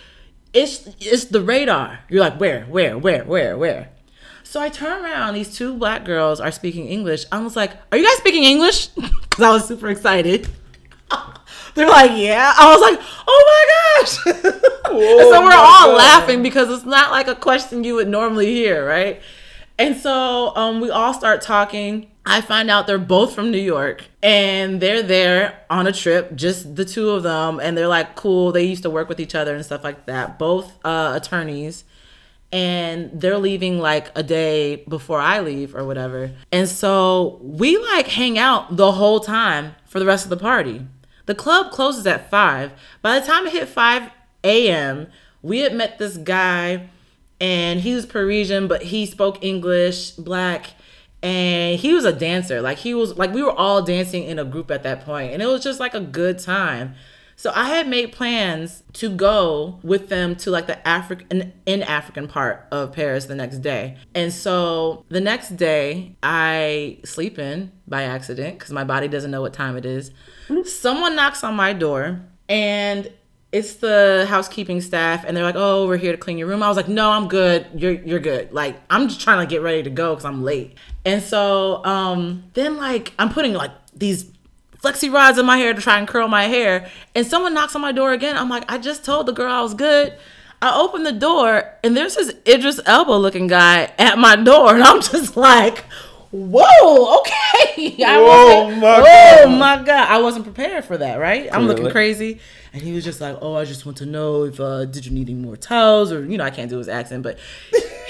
it's it's the radar. You're like, where, where, where, where, where? So I turn around. These two black girls are speaking English. I was like, "Are you guys speaking English?" Because I was super excited. They're like, "Yeah." I was like, "Oh my gosh!" and so we're all
God.
laughing because it's not like a question you would normally hear, right? And so um, we all start talking. I find out they're both from New York and they're there on a trip, just the two of them. And they're like, cool. They used to work with each other and stuff like that. Both uh, attorneys. And they're leaving like a day before I leave or whatever. And so we like hang out the whole time for the rest of the party. The club closes at 5. By the time it hit 5 a.m., we had met this guy and he was Parisian, but he spoke English, black, and he was a dancer. Like he was like we were all dancing in a group at that point, and it was just like a good time. So I had made plans to go with them to like the African in African part of Paris the next day. And so the next day I sleep in by accident because my body doesn't know what time it is. Someone knocks on my door and it's the housekeeping staff and they're like, "Oh, we're here to clean your room." I was like, "No, I'm good. You're you're good." Like I'm just trying to get ready to go cuz I'm late. And so um then like I'm putting like these flexi rods in my hair to try and curl my hair and someone knocks on my door again. I'm like, "I just told the girl I was good." I open the door and there's this Idris Elba looking guy at my door and I'm just like, whoa, okay. I
Whoa, my
oh
God.
my god, I wasn't prepared for that, right? I'm looking crazy, and he was just like, "Oh, I just want to know if uh, did you need any more towels or you know I can't do his accent, but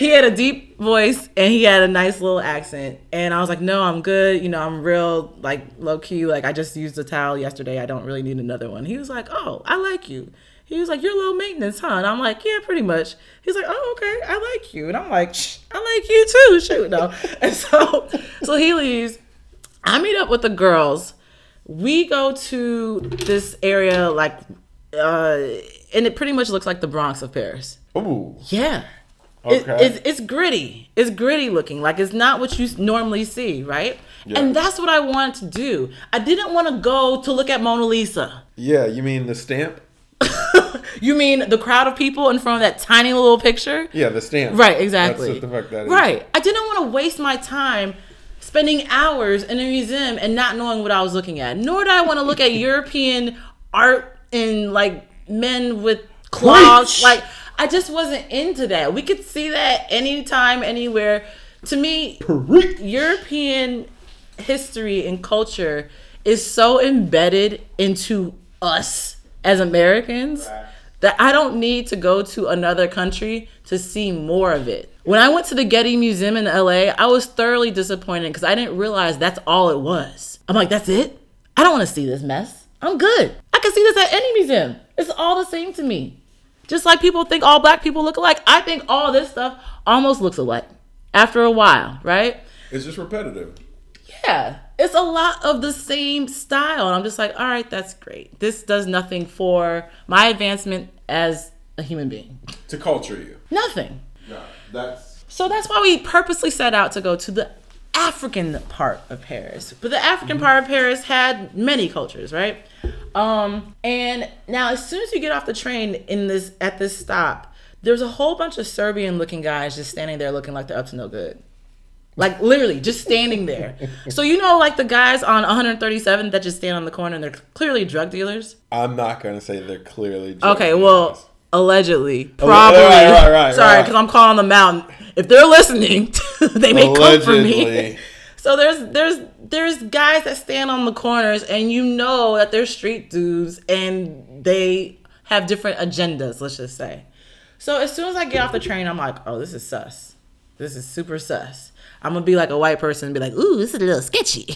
he had a deep voice and he had a nice little accent, and I was like, "No, I'm good. You know, I'm real like low key. Like I just used a towel yesterday. I don't really need another one." He was like, "Oh, I like you." He was like, "You're low maintenance, huh?" And I'm like, "Yeah, pretty much." He's like, "Oh, okay, I like you," and I'm like, "I like you too." Shoot, no. And so, so he leaves. I meet up with the girls. We go to this area like, uh, and it pretty much looks like the Bronx of Paris.
Ooh.
Yeah. It- it's, it's gritty. It's gritty looking. Like it's not what you normally see, right?
Yeah.
And that's what I wanted to do. I didn't want to go to look at Mona Lisa.
Yeah, you mean the stamp?
You mean the crowd of people in front of that tiny little picture?
Yeah, the stamp.
Right, exactly.
That's what the fuck that is.
Right. I didn't want to waste my time spending hours in a museum and not knowing what I was looking at. Nor did I want to look at European art and like men with claws. Like I just wasn't into that. We could see that anytime, anywhere. To me, European history and culture is so embedded into us as Americans that I don't need to go to another country to see more of it. When I went to the Getty Museum in LA, I was thoroughly disappointed because I didn't realize that's all it was. I'm like, that's it? I don't want to see this mess. I'm good. I can see this at any museum. It's all the same to me. Just like people think all black people look alike, I think all this stuff almost looks alike after a while, right?
It's just repetitive.
Yeah, it's a lot of the same style. And I'm just like, all right, that's great. This does nothing for my advancement as a human being.
To culture you.
Nothing.
No, that's
So that's why we purposely set out to go to the African part of Paris. But the African part of Paris had many cultures, right? Um, and now as soon as you get off the train in this at this stop, there's a whole bunch of Serbian looking guys just standing there looking like they're up to no good. Like literally just standing there. So you know like the guys on 137 that just stand on the corner and they're clearly drug dealers?
I'm not gonna say they're clearly drug
Okay,
dealers.
well, allegedly, probably.
right, right, right,
Sorry, because I'm calling them out. If they're listening, they may come for me. So there's there's there's guys that stand on the corners, and you know that they're street dudes, and they have different agendas. Let's just say. So as soon as I get off the train, I'm like, oh, this is sus. This is super sus. I'm gonna be like a white person and be like, ooh, this is a little sketchy.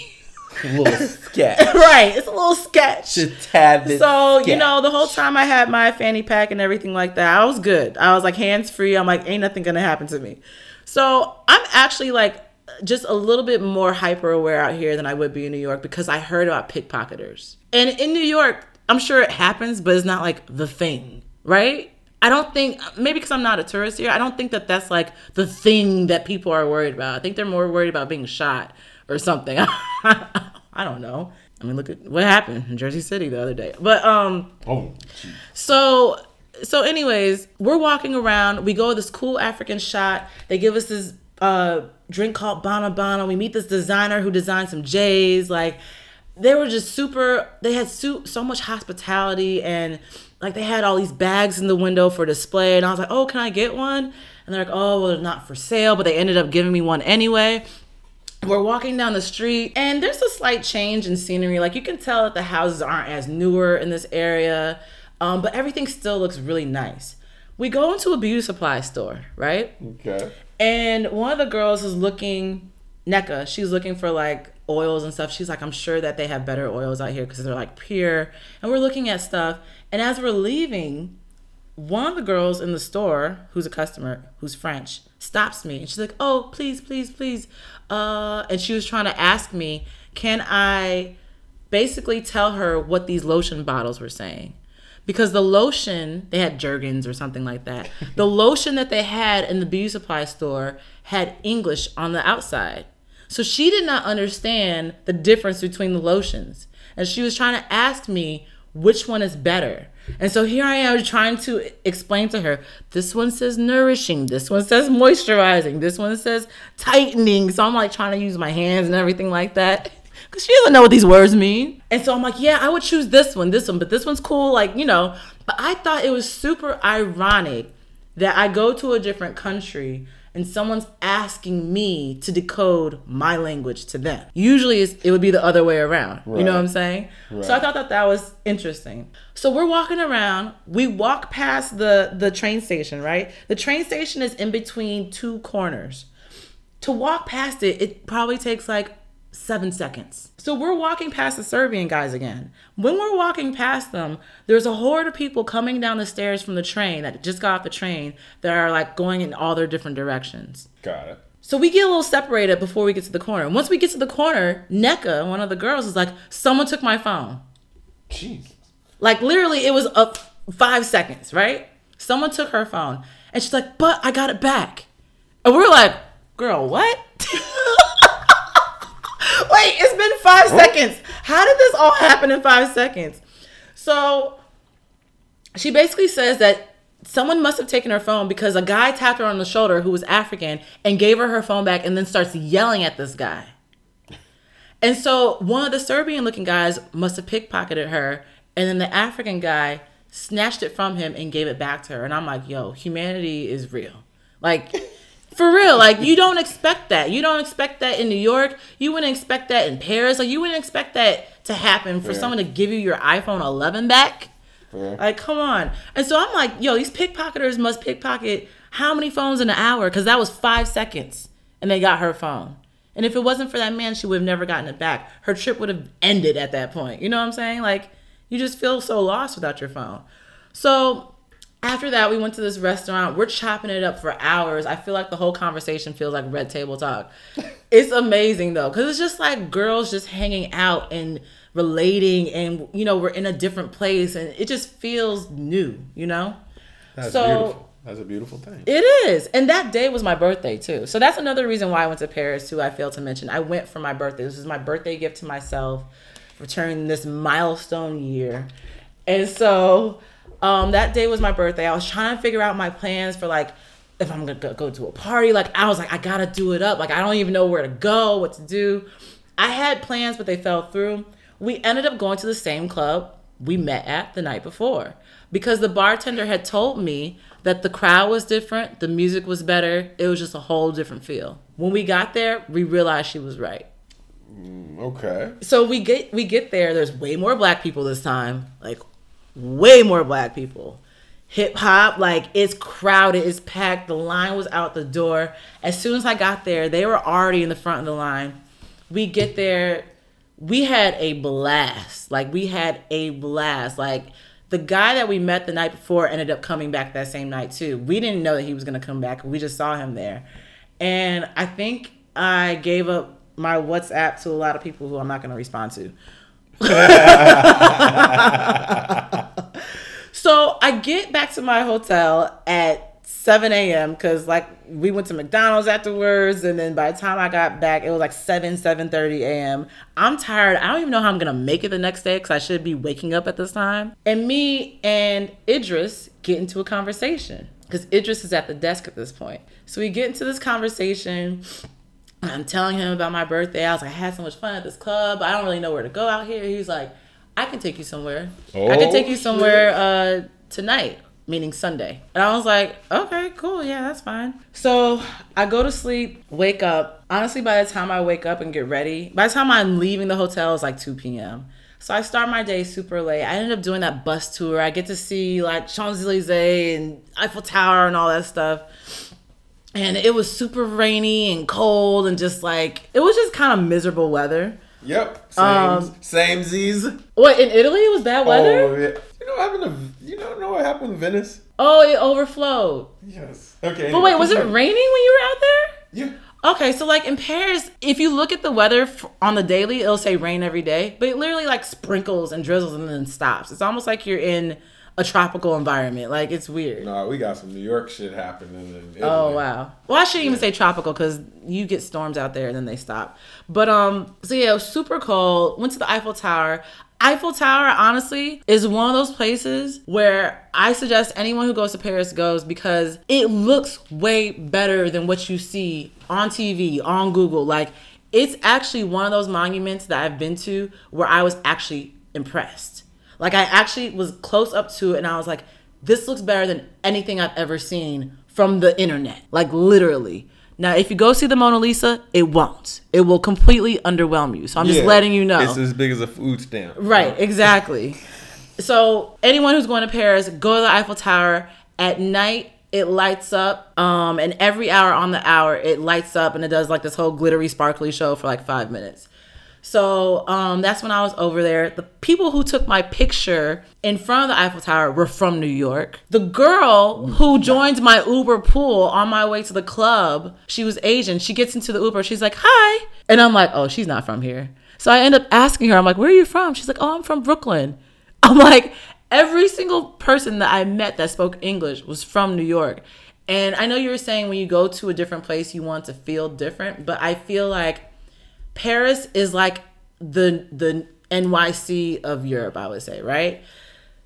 little sketch.
right, it's a little sketch.
Just tad bit
So, you know, the whole time I had my fanny pack and everything like that, I was good. I was like hands free. I'm like, ain't nothing gonna happen to me. So I'm actually like just a little bit more hyper aware out here than I would be in New York because I heard about pickpocketers. And in New York, I'm sure it happens, but it's not like the thing, right? I don't think maybe because I'm not a tourist here, I don't think that that's like the thing that people are worried about. I think they're more worried about being shot or something. I don't know. I mean, look at what happened in Jersey City the other day. But um,
Oh,
so so anyways, we're walking around. We go to this cool African shot. They give us this uh drink called Bana Bana. We meet this designer who designed some J's. Like they were just super. They had so, so much hospitality and like they had all these bags in the window for display. And I was like, oh, can I get one? And they're like, oh, well, they're not for sale. But they ended up giving me one anyway we're walking down the street and there's a slight change in scenery like you can tell that the houses aren't as newer in this area um, but everything still looks really nice We go into a beauty supply store, right?
Okay.
And one of the girls is looking, NECA, she's looking for like oils and stuff. She's like, I'm sure that they have better oils out here because they're like pure. And we're looking at stuff. And as we're leaving, one of the girls in the store, who's a customer, who's French, stops me and she's like, "Oh, please, please, please," uh, and she was trying to ask me, "Can I basically tell her what these lotion bottles were saying?" Because the lotion they had Jergens or something like that. the lotion that they had in the beauty supply store had English on the outside, so she did not understand the difference between the lotions, and she was trying to ask me which one is better. And so here I am trying to explain to her this one says nourishing, this one says moisturizing, this one says tightening. So I'm like trying to use my hands and everything like that. Cause she doesn't know what these words mean. And so I'm like, yeah, I would choose this one, this one, but this one's cool, like, you know. But I thought it was super ironic that I go to a different country and someone's asking me to decode my language to them. Usually it would be the other way around. Right. You know what I'm saying? Right. So I thought that that was interesting. So we're walking around. We walk past the the train station, right? The train station is in between two corners. To walk past it, it probably takes like seven seconds. So we're walking past the Serbian guys again. When we're walking past them, there's a horde of people coming down the stairs from the train that just got off the train that are like going in all their different directions.
Got it.
So we get a little separated before we get to the corner. Once we get to the corner, NECA, one of the girls, is like, "Someone took my phone."
Jeez.
Like literally, it was up five seconds, right? Someone took her phone, and she's like, "But I got it back," and we're like, "Girl, what?" Wait, it's been five seconds. How did this all happen in five seconds? So she basically says that someone must have taken her phone because a guy tapped her on the shoulder who was African and gave her her phone back and then starts yelling at this guy. And so one of the Serbian looking guys must have pickpocketed her and then the African guy snatched it from him and gave it back to her. And I'm like, yo, humanity is real. Like, for real, like you don't expect that. You don't expect that in New York. You wouldn't expect that in Paris. Like you wouldn't expect that to happen for yeah. someone to give you your iPhone 11 back. Yeah. Like, come on. And so I'm like, yo, these pickpocketers must pickpocket how many phones in an hour? Because that was five seconds, and they got her phone. And if it wasn't for that man, she would have never gotten it back. Her trip would have ended at that point. You know what I'm saying? Like, you just feel so lost without your phone. So after that, we went to this restaurant. We're chopping it up for hours. I feel like the whole conversation feels like red table talk. it's amazing though, because it's just like girls just hanging out and relating, and you know, we're in a different place, and it just feels new, you know.
That's so, beautiful. That's a beautiful thing.
It is. And that day was my birthday too. So that's another reason why I went to Paris too. I failed to mention. I went for my birthday. This is my birthday gift to myself returning this milestone year. And so um, that day was my birthday. I was trying to figure out my plans for like if I'm gonna go to a party. Like I was like, I gotta do it up. Like I don't even know where to go, what to do. I had plans, but they fell through. We ended up going to the same club we met at the night before because the bartender had told me that the crowd was different, the music was better, it was just a whole different feel. When we got there, we realized she was right.
Mm, okay.
So we get we get there. There's way more black people this time, like way more black people. Hip hop, like it's crowded, it's packed. The line was out the door. As soon as I got there, they were already in the front of the line. We get there, we had a blast. Like we had a blast. Like the guy that we met the night before ended up coming back that same night too. We didn't know that he was gonna come back. We just saw him there. And I think I gave up my WhatsApp to a lot of people who I'm not gonna respond to. so I get back to my hotel at 7 a.m. because like we went to McDonald's afterwards, and then by the time I got back, it was like 7 7:30 a.m. I'm tired. I don't even know how I'm gonna make it the next day because I should be waking up at this time. And me and Idris get into a conversation because Idris is at the desk at this point. So we get into this conversation. I'm telling him about my birthday. I was like, I had so much fun at this club. I don't really know where to go out here. He's like, I can take you somewhere. Oh, I can take you somewhere uh, tonight, meaning Sunday. And I was like, okay, cool. Yeah, that's fine. So I go to sleep, wake up. Honestly, by the time I wake up and get ready, by the time I'm leaving the hotel, it's like 2 p.m. So I start my day super late. I ended up doing that bus tour. I get to see like Champs Elysees and Eiffel Tower and all that stuff. And it was super rainy and cold and just like it was just kind of miserable weather.
Yep. Same.
Um,
same Z's.
What in Italy it was bad weather?
Oh, yeah. You know what happened to you don't know what happened in Venice?
Oh, it overflowed.
Yes. Okay.
But wait, was it raining when you were out there?
Yeah.
Okay, so like in Paris, if you look at the weather on the daily, it'll say rain every day, but it literally like sprinkles and drizzles and then stops. It's almost like you're in a tropical environment. Like it's weird.
No, we got some New York shit happening.
Oh wow. Well, I shouldn't even say tropical because you get storms out there and then they stop. But um, so yeah, it was super cold. Went to the Eiffel Tower. Eiffel Tower, honestly, is one of those places where I suggest anyone who goes to Paris goes because it looks way better than what you see on TV, on Google. Like, it's actually one of those monuments that I've been to where I was actually impressed. Like, I actually was close up to it and I was like, this looks better than anything I've ever seen from the internet. Like, literally. Now, if you go see the Mona Lisa, it won't. It will completely underwhelm you. So I'm just letting you know.
It's as big as a food stamp.
Right, exactly. So anyone who's going to Paris, go to the Eiffel Tower at night. It lights up, um, and every hour on the hour, it lights up, and it does like this whole glittery, sparkly show for like five minutes. So um, that's when I was over there. The people who took my picture in front of the Eiffel Tower were from New York. The girl who joined my Uber pool on my way to the club, she was Asian. She gets into the Uber. She's like, "Hi," and I'm like, "Oh, she's not from here." So I end up asking her, I'm like, "Where are you from?" She's like, "Oh, I'm from Brooklyn." I'm like, every single person that I met that spoke English was from New York. And I know you were saying when you go to a different place, you want to feel different, but I feel like Paris is like the the NYC of Europe, I would say, right?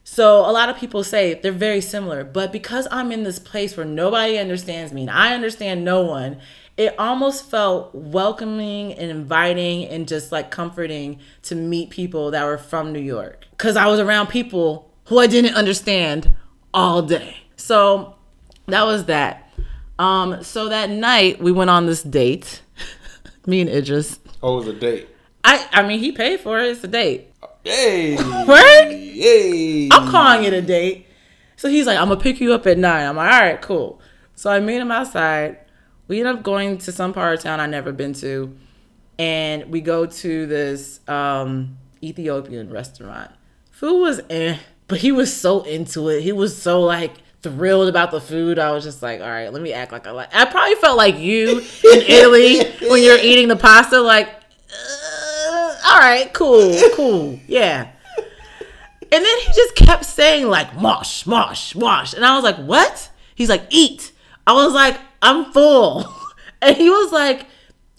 So a lot of people say they're very similar, but because I'm in this place where nobody understands me and I understand no one, it almost felt welcoming and inviting and just like comforting to meet people that were from New York. Cuz I was around people who I didn't understand all day. So that was that. Um so that night we went on this date. me and Idris.
Oh, it was a date.
I I mean he paid for it. It's a date.
Hey.
Right?
Hey.
I'm calling it a date. So he's like, I'm gonna pick you up at nine. I'm like, all right, cool. So I meet him outside. We end up going to some part of town I've never been to, and we go to this um, Ethiopian restaurant. Food was eh, but he was so into it. He was so like thrilled about the food. I was just like, all right, let me act like I like. I probably felt like you in Italy when you're eating the pasta, like, uh, all right, cool, cool, yeah. And then he just kept saying like mosh, mosh, mosh. And I was like, what? He's like, eat. I was like, I'm full. And he was like,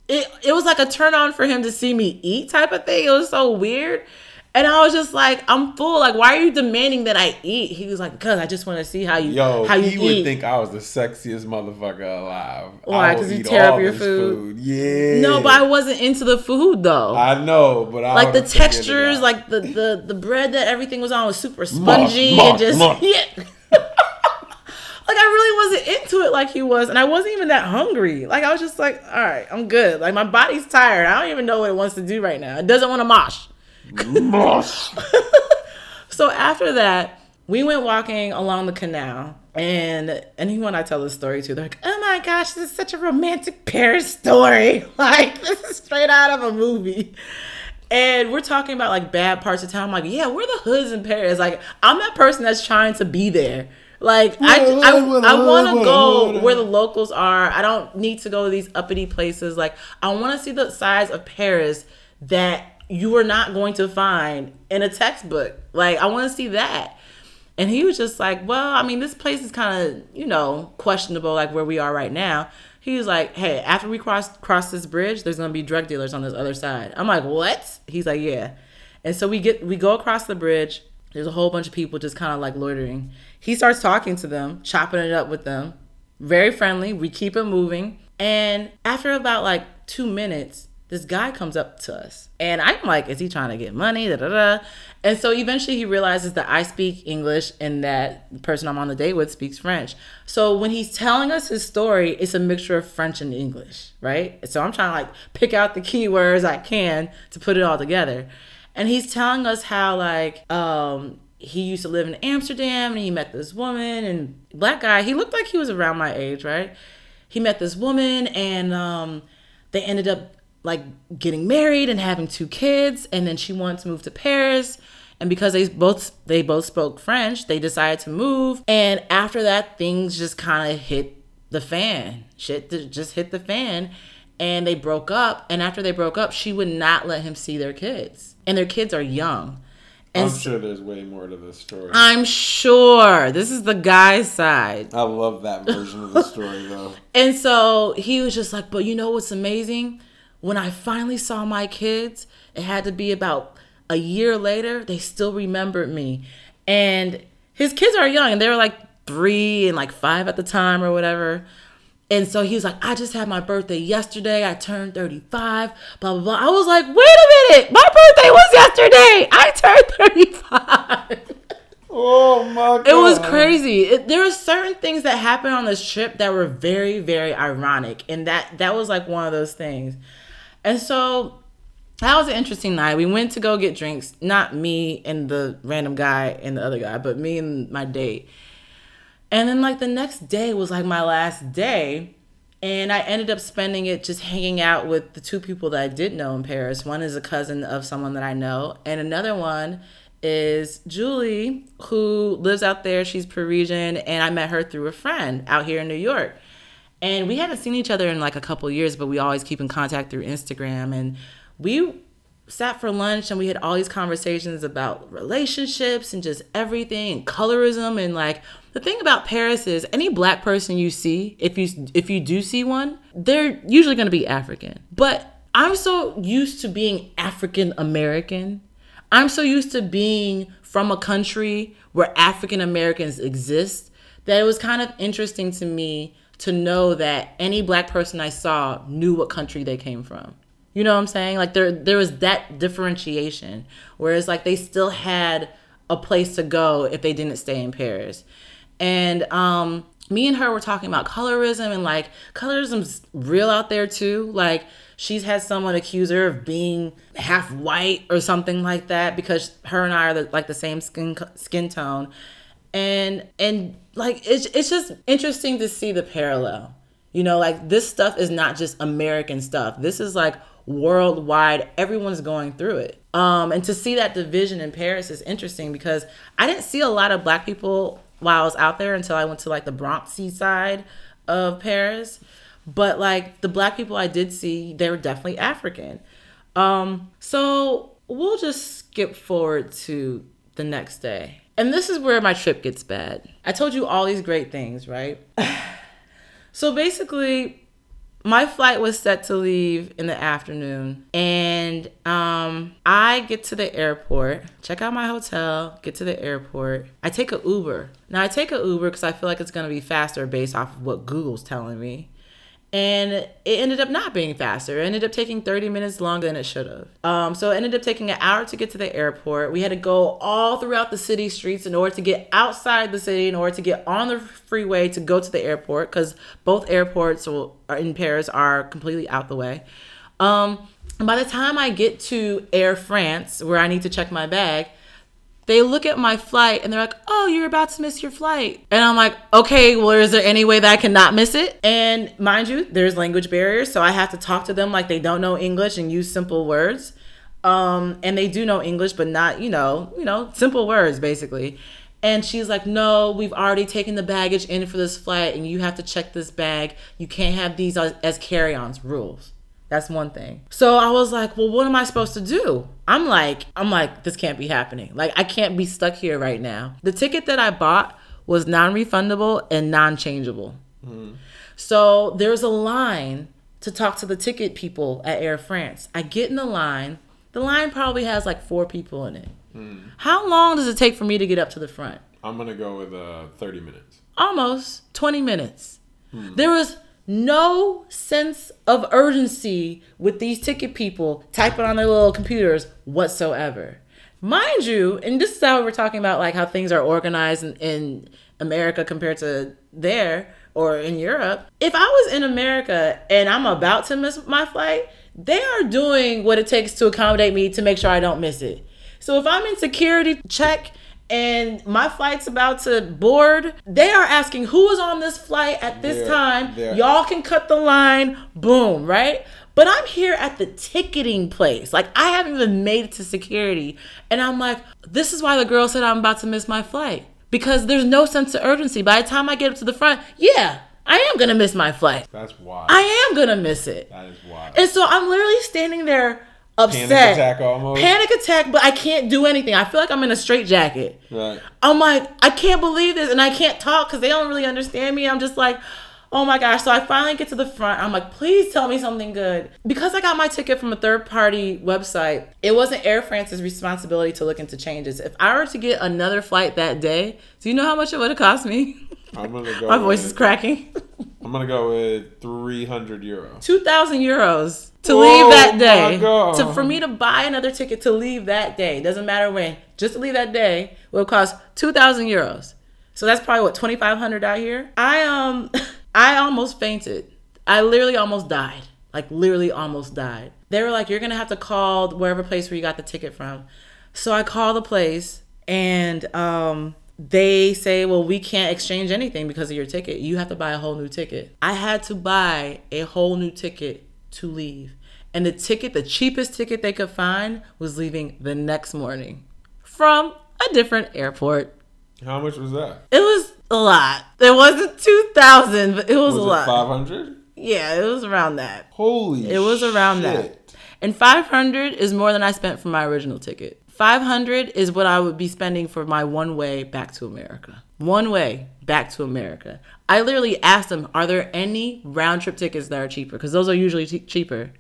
it, it was like a turn on for him to see me eat type of thing. It was so weird. And I was just like, I'm full. Like, why are you demanding that I eat? He was like, because I just want to see how you
Yo,
how you
he would
eat.
think I was the sexiest motherfucker alive.
Why? Because you tear up your
this
food?
Yeah.
no, but I wasn't into the food though.
I know, but I
like the
would've figured it
textures, like the, the the bread that everything was on was super spongy
mush,
and just
mush.
yeah. like I really wasn't into it like he was, and I wasn't even that hungry. Like I was just like, all right, I'm good. Like my body's tired. I don't even know what it wants to do right now. It doesn't want to mosh. So after that, we went walking along the canal. And anyone I tell this story to, they're like, oh my gosh, this is such a romantic Paris story. Like, this is straight out of a movie. And we're talking about like bad parts of town. I'm like, yeah, we're the hoods in Paris. Like, I'm that person that's trying to be there. Like, I, I, I want to go where the locals are. I don't need to go to these uppity places. Like, I want to see the sides of Paris that you are not going to find in a textbook. Like, I want to see that. And he was just like, well, I mean, this place is kind of, you know, questionable, like where we are right now. He was like, hey, after we cross cross this bridge, there's gonna be drug dealers on this other side. I'm like, what? He's like, yeah. And so we get we go across the bridge. There's a whole bunch of people just kind of like loitering. He starts talking to them, chopping it up with them. Very friendly. We keep it moving. And after about like two minutes, this guy comes up to us. And I'm like, is he trying to get money? Da, da, da. And so eventually he realizes that I speak English and that the person I'm on the date with speaks French. So when he's telling us his story, it's a mixture of French and English, right? So I'm trying to like pick out the keywords I can to put it all together. and he's telling us how like um he used to live in Amsterdam and he met this woman and black guy. He looked like he was around my age, right? He met this woman and um, they ended up like getting married and having two kids. And then she wanted to move to Paris. And because they both they both spoke French, they decided to move. And after that, things just kind of hit the fan. Shit just hit the fan. And they broke up. And after they broke up, she would not let him see their kids. And their kids are young.
And I'm sure there's way more to this story.
I'm sure. This is the guy's side.
I love that version of the story though.
And so he was just like, but you know what's amazing? When I finally saw my kids, it had to be about a year later, they still remembered me. And his kids are young and they were like three and like five at the time or whatever. And so he was like, I just had my birthday yesterday. I turned 35, blah, blah, blah. I was like, wait a minute. My birthday was yesterday. I turned 35.
Oh my God.
It was crazy. It, there were certain things that happened on this trip that were very, very ironic. And that, that was like one of those things. And so that was an interesting night. We went to go get drinks. Not me and the random guy and the other guy, but me and my date. And then like the next day was like my last day. And I ended up spending it just hanging out with the two people that I did know in Paris. One is a cousin of someone that I know, and another one is Julie, who lives out there. She's Parisian, and I met her through a friend out here in New York. And we hadn't seen each other in like a couple years, but we always keep in contact through Instagram. And we sat for lunch and we had all these conversations about relationships and just everything and colorism and like the thing about Paris is any black person you see, if you if you do see one, they're usually going to be African. But I'm so used to being African American. I'm so used to being from a country where African Americans exist that it was kind of interesting to me to know that any black person I saw knew what country they came from. You know what I'm saying? Like there there was that differentiation. Whereas like they still had a place to go if they didn't stay in Paris. And um me and her were talking about colorism and like colorism's real out there too. Like she's had someone accuse her of being half white or something like that because her and I are the, like the same skin skin tone. And and like it's it's just interesting to see the parallel. You know, like this stuff is not just American stuff. This is like worldwide. Everyone's going through it. Um, and to see that division in Paris is interesting because I didn't see a lot of black people while I was out there until I went to like the Bronxy side of Paris. But like the black people I did see, they were definitely African. Um, so we'll just skip forward to the next day. And this is where my trip gets bad. I told you all these great things, right? so basically, my flight was set to leave in the afternoon and um i get to the airport check out my hotel get to the airport i take a uber now i take a uber because i feel like it's going to be faster based off of what google's telling me and it ended up not being faster. It ended up taking 30 minutes longer than it should have. Um, so it ended up taking an hour to get to the airport. We had to go all throughout the city streets in order to get outside the city, in order to get on the freeway to go to the airport, because both airports in Paris are completely out the way. Um, by the time I get to Air France, where I need to check my bag, they look at my flight and they're like, oh, you're about to miss your flight. And I'm like, okay, well, is there any way that I cannot miss it? And mind you, there's language barriers. So I have to talk to them like they don't know English and use simple words. Um, and they do know English, but not, you know, you know, simple words basically. And she's like, No, we've already taken the baggage in for this flight, and you have to check this bag. You can't have these as, as carry ons rules. That's one thing. So I was like, well, what am I supposed to do? I'm like, I'm like, this can't be happening. Like, I can't be stuck here right now. The ticket that I bought was non refundable and non changeable. Mm. So there's a line to talk to the ticket people at Air France. I get in the line. The line probably has like four people in it. Mm. How long does it take for me to get up to the front?
I'm going to go with uh, 30 minutes.
Almost 20 minutes. Mm. There was no sense of urgency with these ticket people typing on their little computers whatsoever. Mind you, and this is how we're talking about like how things are organized in, in America compared to there or in Europe. If I was in America and I'm about to miss my flight, they are doing what it takes to accommodate me to make sure I don't miss it. So if I'm in security check and my flight's about to board, they are asking who is on this flight at this
They're-
time.
they're-
Y'all can cut the line, boom, right? But I'm here at the ticketing place. Like I haven't even made it to security. And I'm like, this is why the girl said I'm about to miss my flight. Because there's no sense of urgency. By the time I get up to the front, yeah, I am gonna miss my flight.
That's wild.
I am gonna miss it.
that is wild.
And so I'm literally standing there upset.
Panic attack almost.
Panic attack, but I can't do anything. I feel like I'm in a straitjacket.
Right.
I'm like, I can't believe this, and I can't talk because they don't really understand me. I'm just like, oh my gosh. So I finally get to the front. I'm like, please tell me something good. Because I got my ticket from a third party website, it wasn't Air France's responsibility to look into changes. If I were to get another flight that day, do you know how much it would have cost me?
I'm gonna go.
my voice is cracking.
I'm gonna go with 300 euros.
2,000 euros to
Oh
leave that
my
day.
God.
To, for me to buy another ticket to leave that day, doesn't matter when, just to leave that day will cost 2,000 euros. So that's probably what 2,500 out here. I um, I almost fainted. I literally almost died. Like literally almost died. They were like, "You're gonna have to call wherever place where you got the ticket from." So I call the place, and um, they say, "Well, we can't exchange anything because of your ticket. You have to buy a whole new ticket." I had to buy a whole new ticket to leave, and the ticket, the cheapest ticket they could find, was leaving the next morning from a different airport.
How much was that?
It was a lot. It wasn't two thousand, but it was,
Was
a
it
lot.
500?
Yeah, it was around that.
Holy.
It was around
shit.
that. And 500 is more than I spent for my original ticket. 500 is what I would be spending for my one way back to America. One way back to America. I literally asked them, are there any round trip tickets that are cheaper? Because those are usually che- cheaper.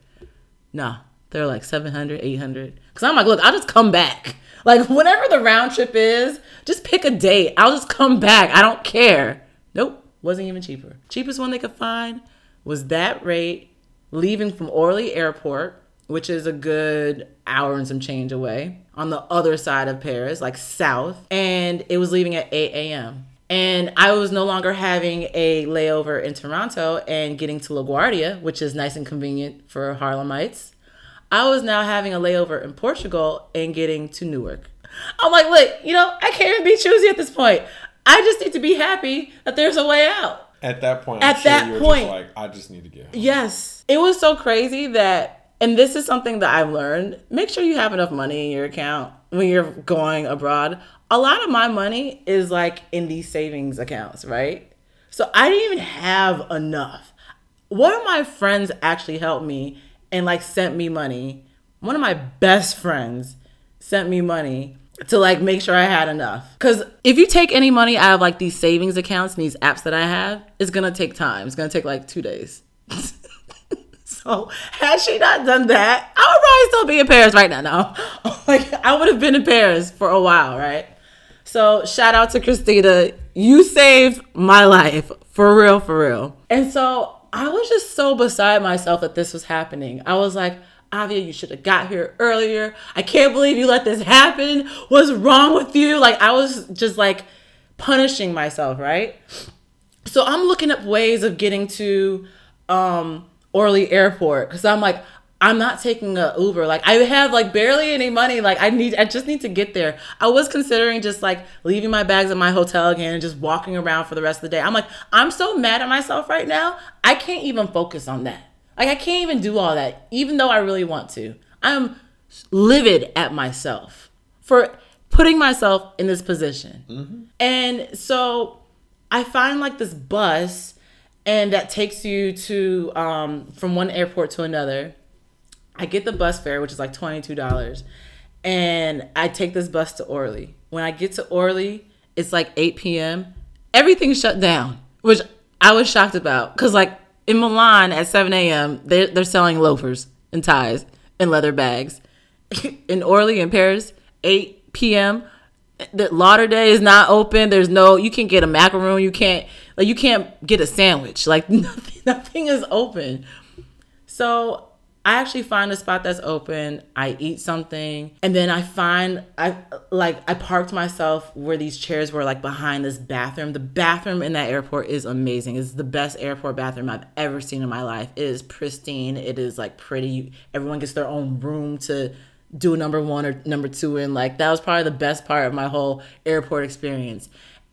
No, they're like 700, 800. Because I'm like, look, I'll just come back. Like, whatever the round trip is, just pick a date. I'll just come back. I don't care. Nope, wasn't even cheaper. Cheapest one they could find was that rate leaving from Orly Airport, which is a good hour and some change away on the other side of Paris, like south. And it was leaving at 8 a.m. And I was no longer having a layover in Toronto and getting to LaGuardia, which is nice and convenient for Harlemites. I was now having a layover in Portugal and getting to Newark. I'm like, look, you know, I can't even be choosy at this point. I just need to be happy that there's a way out.
At that point,
At
sure
that point.
just like, I just need to get home.
Yes. It was so crazy that, and this is something that I've learned make sure you have enough money in your account when you're going abroad. A lot of my money is like in these savings accounts, right? So I didn't even have enough. One of my friends actually helped me and like sent me money. One of my best friends sent me money to like make sure I had enough. Cause if you take any money out of like these savings accounts and these apps that I have, it's gonna take time. It's gonna take like two days. so had she not done that, I would probably still be in Paris right now. No. like I would have been in Paris for a while, right? So shout out to Christina. You saved my life. For real, for real. And so I was just so beside myself that this was happening. I was like, Avia, you should have got here earlier. I can't believe you let this happen. What's wrong with you? Like I was just like punishing myself, right? So I'm looking up ways of getting to um Orly Airport because I'm like, I'm not taking a Uber. Like I have like barely any money. Like I need I just need to get there. I was considering just like leaving my bags at my hotel again and just walking around for the rest of the day. I'm like, I'm so mad at myself right now. I can't even focus on that. Like I can't even do all that, even though I really want to. I'm livid at myself for putting myself in this position. Mm-hmm. And so I find like this bus and that takes you to um, from one airport to another. I get the bus fare, which is like $22, and I take this bus to Orly. When I get to Orly, it's like 8 p.m. Everything's shut down, which I was shocked about because, like, in Milan at 7 a.m., they're, they're selling loafers and ties and leather bags. in Orly, in Paris, 8 p.m., the Ladurée is not open. There's no, you can't get a macaroon. You can't, like, you can't get a sandwich. Like, nothing, nothing is open. So I actually find a spot that's open. I eat something, and then I find I like I parked myself where these chairs were, like behind this bathroom. The bathroom in that airport is amazing. It's the best airport bathroom I've ever seen in my life. It is pristine. It is like pretty. Everyone gets their own room to do number one or number two in. Like that was probably the best part of my whole airport experience.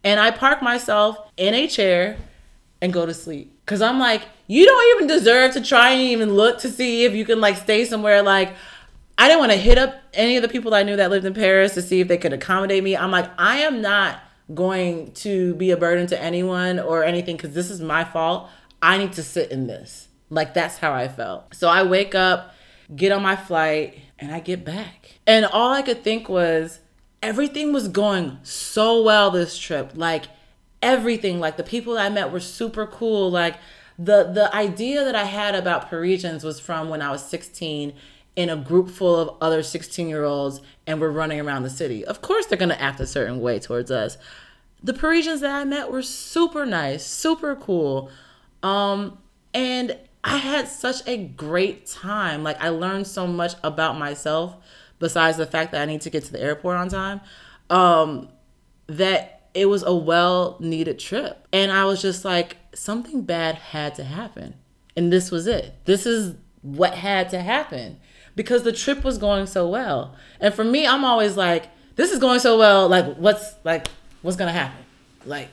And I park myself in a chair and go to sleep. Cause I'm like, you don't even deserve to try and even look to see if you can like stay somewhere. Like, I didn't want to hit up any of the people I knew that lived in Paris to see if they could accommodate me. I'm like, I am not going to be a burden to anyone or anything because this is my fault. I need to sit in this. Like, that's how I felt. So I wake up, get on my flight, and I get back. And all I could think was, everything was going so well this trip. Like, everything. Like, the people I met were super cool. Like, the the idea that I had about Parisians was from when I was 16 in a group full of other 16 year olds and we're running around the city. Of course, they're gonna act a certain way towards us. The Parisians that I met were super nice, super cool, um, and I had such a great time. Like I learned so much about myself besides the fact that I need to get to the airport on time. Um, that it was a well needed trip. And I was just like, something bad had to happen. And this was it. This is what had to happen because the trip was going so well. And for me, I'm always like, this is going so well. Like, what's like, what's gonna happen? Like,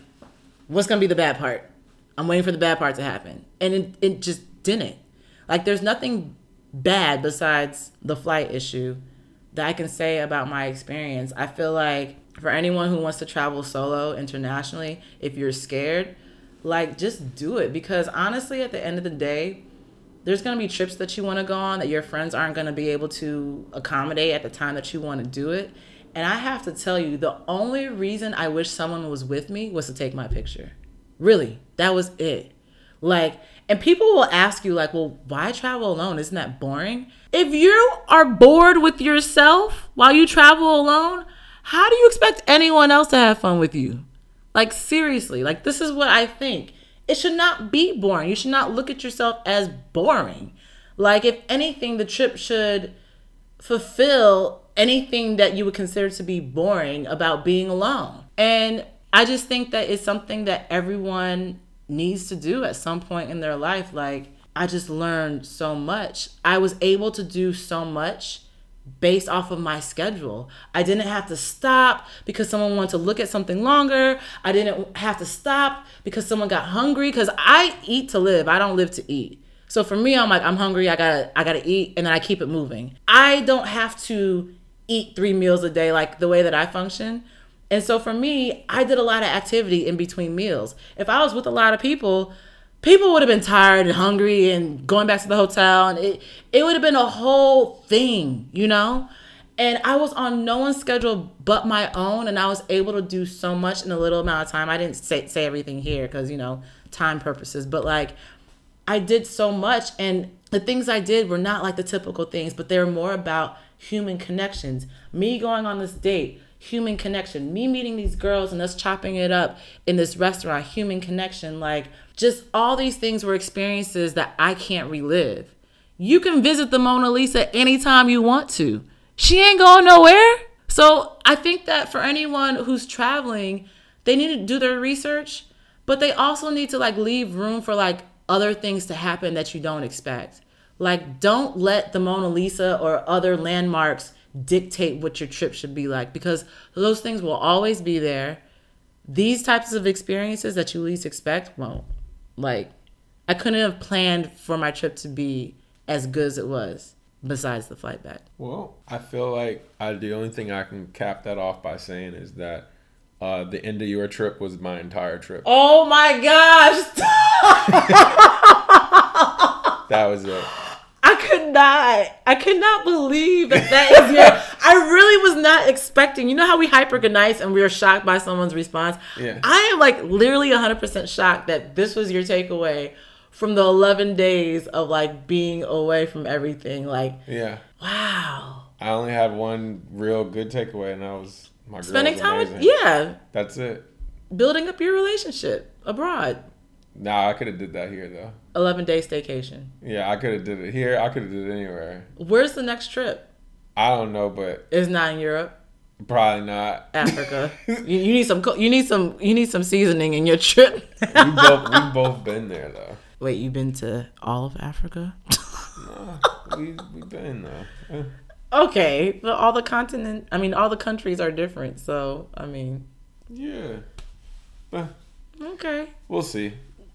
what's gonna be the bad part? I'm waiting for the bad part to happen, and it it just didn't. Like, there's nothing bad besides the flight issue that I can say about my experience. I feel like for anyone who wants to travel solo internationally, if you're scared, like just do it because honestly, at the end of the day, there's going to be trips that you want to go on that your friends aren't going to be able to accommodate at the time that you want to do it. And I have to tell you, the only reason I wish someone was with me was to take my picture. Really, that was it. Like, and people will ask you, like, well, why travel alone? Isn't that boring? If you are bored with yourself while you travel alone, how do you expect anyone else to have fun with you? Like, seriously, like, this is what I think. It should not be boring. You should not look at yourself as boring. Like, if anything, the trip should fulfill anything that you would consider to be boring about being alone. And I just think that it's something that everyone needs to do at some point in their life. Like, I just learned so much. I was able to do so much based off of my schedule. I didn't have to stop because someone wanted to look at something longer. I didn't have to stop because someone got hungry cuz I eat to live. I don't live to eat. So for me I'm like I'm hungry, I got to I got to eat and then I keep it moving. I don't have to eat 3 meals a day like the way that I function. And so for me, I did a lot of activity in between meals. If I was with a lot of people, people would have been tired and hungry and going back to the hotel and it it would have been a whole thing, you know? And I was on no one's schedule but my own and I was able to do so much in a little amount of time. I didn't say say everything here cuz you know, time purposes, but like I did so much and the things I did were not like the typical things, but they were more about human connections. Me going on this date, human connection. Me meeting these girls and us chopping it up in this restaurant, human connection. Like, just all these things were experiences that I can't relive. You can visit the Mona Lisa anytime you want to. She ain't going nowhere. So I think that for anyone who's traveling, they need to do their research, but they also need to like leave room for like other things to happen that you don't expect. Like, don't let the Mona Lisa or other landmarks dictate what your trip should be like because those things will always be there. These types of experiences that you least expect won't. Like, I couldn't have planned for my trip to be as good as it was besides the flight back.
Well, I feel like I, the only thing I can cap that off by saying is that uh, the end of your trip was my entire trip.
Oh my gosh!
that was it.
I could not. I could not believe that that is your. I really was not expecting. You know how we hyper good nights and we are shocked by someone's response.
Yeah.
I am like literally 100 percent shocked that this was your takeaway from the 11 days of like being away from everything. Like.
Yeah.
Wow.
I only had one real good takeaway, and that was my
spending time
amazing.
with. Yeah.
That's it.
Building up your relationship abroad.
Nah, I could have did that here though.
11 day staycation.
Yeah, I could have did it here. I could have did it anywhere.
Where's the next trip?
I don't know, but
It's not in Europe.
probably not.
Africa. you, you need some. You need some. You need some seasoning in your trip.
we both we both been there though.
Wait, you've been to all of Africa?
Nah, we we been though.
Okay, but all the continent. I mean, all the countries are different. So, I mean,
Yeah. Eh,
okay.
we'll see.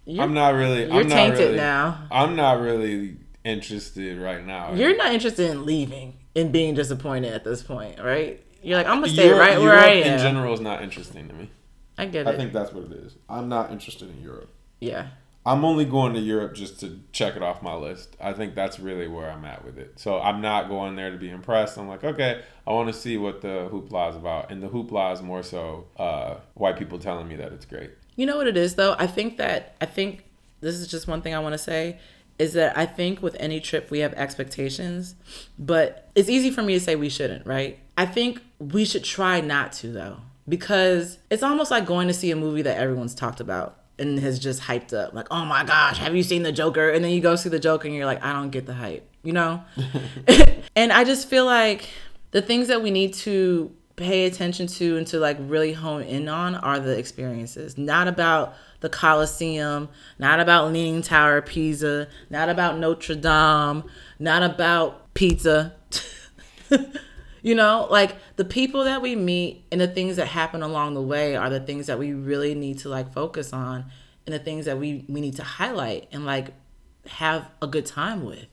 You're,
I'm not really.
you're
I'm not
tainted
really,
now.
I'm not really interested right now.
You're not interested in leaving and being disappointed at this point, right? You're like, I'm gonna stay
Europe-
right where
Europe
I
in general is not interesting to me.
I get it.
I think that's what it is. I'm not interested in Europe.
yeah.
I'm only going to Europe just to check it off my list. I think that's really where I'm at with it. So I'm not going there to be impressed. I'm like, okay, I want to see what the hoopla is about, and the hoopla is more so uh, white people telling me that it's great.
You know what it is though? I think that I think this is just one thing I want to say is that I think with any trip we have expectations, but it's easy for me to say we shouldn't, right? I think we should try not to though, because it's almost like going to see a movie that everyone's talked about and has just hyped up. Like, oh my gosh, have you seen the Joker? And then you go see the Joker and you're like, I don't get the hype, you know? and I just feel like the things that we need to pay attention to and to like really hone in on are the experiences, not about the Colosseum, not about Leaning Tower of Pisa, not about Notre Dame, not about pizza. you know, like the people that we meet and the things that happen along the way are the things that we really need to like focus on and the things that we we need to highlight and like have a good time with.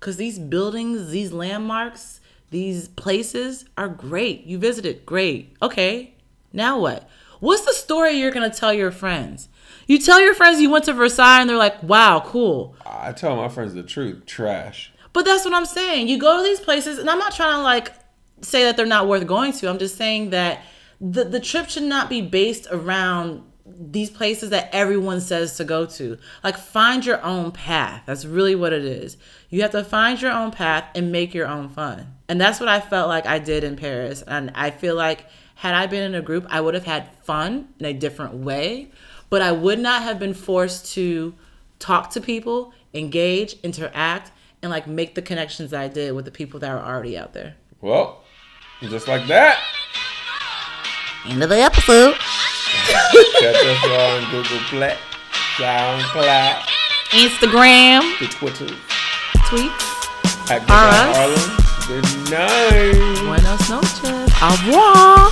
Cuz these buildings, these landmarks, these places are great. You visited, great. Okay. Now what? What's the story you're to tell your friends? You tell your friends you went to Versailles and they're like, "Wow, cool."
I tell my friends the truth. Trash.
But that's what I'm saying. You go to these places, and I'm not trying to like say that they're not worth going to. I'm just saying that the the trip should not be based around these places that everyone says to go to. Like find your own path. That's really what it is. You have to find your own path and make your own fun. And that's what I felt like I did in Paris. And I feel like had I been in a group, I would have had fun in a different way, but I would not have been forced to talk to people, engage, interact, and like make the connections that I did with the people that are already out there.
Well, just like that.
End of the episode.
Catch us on Google Play, SoundCloud,
Instagram,
the Twitter,
tweets.
at Good
All
Night.
Buenos noches. Au revoir.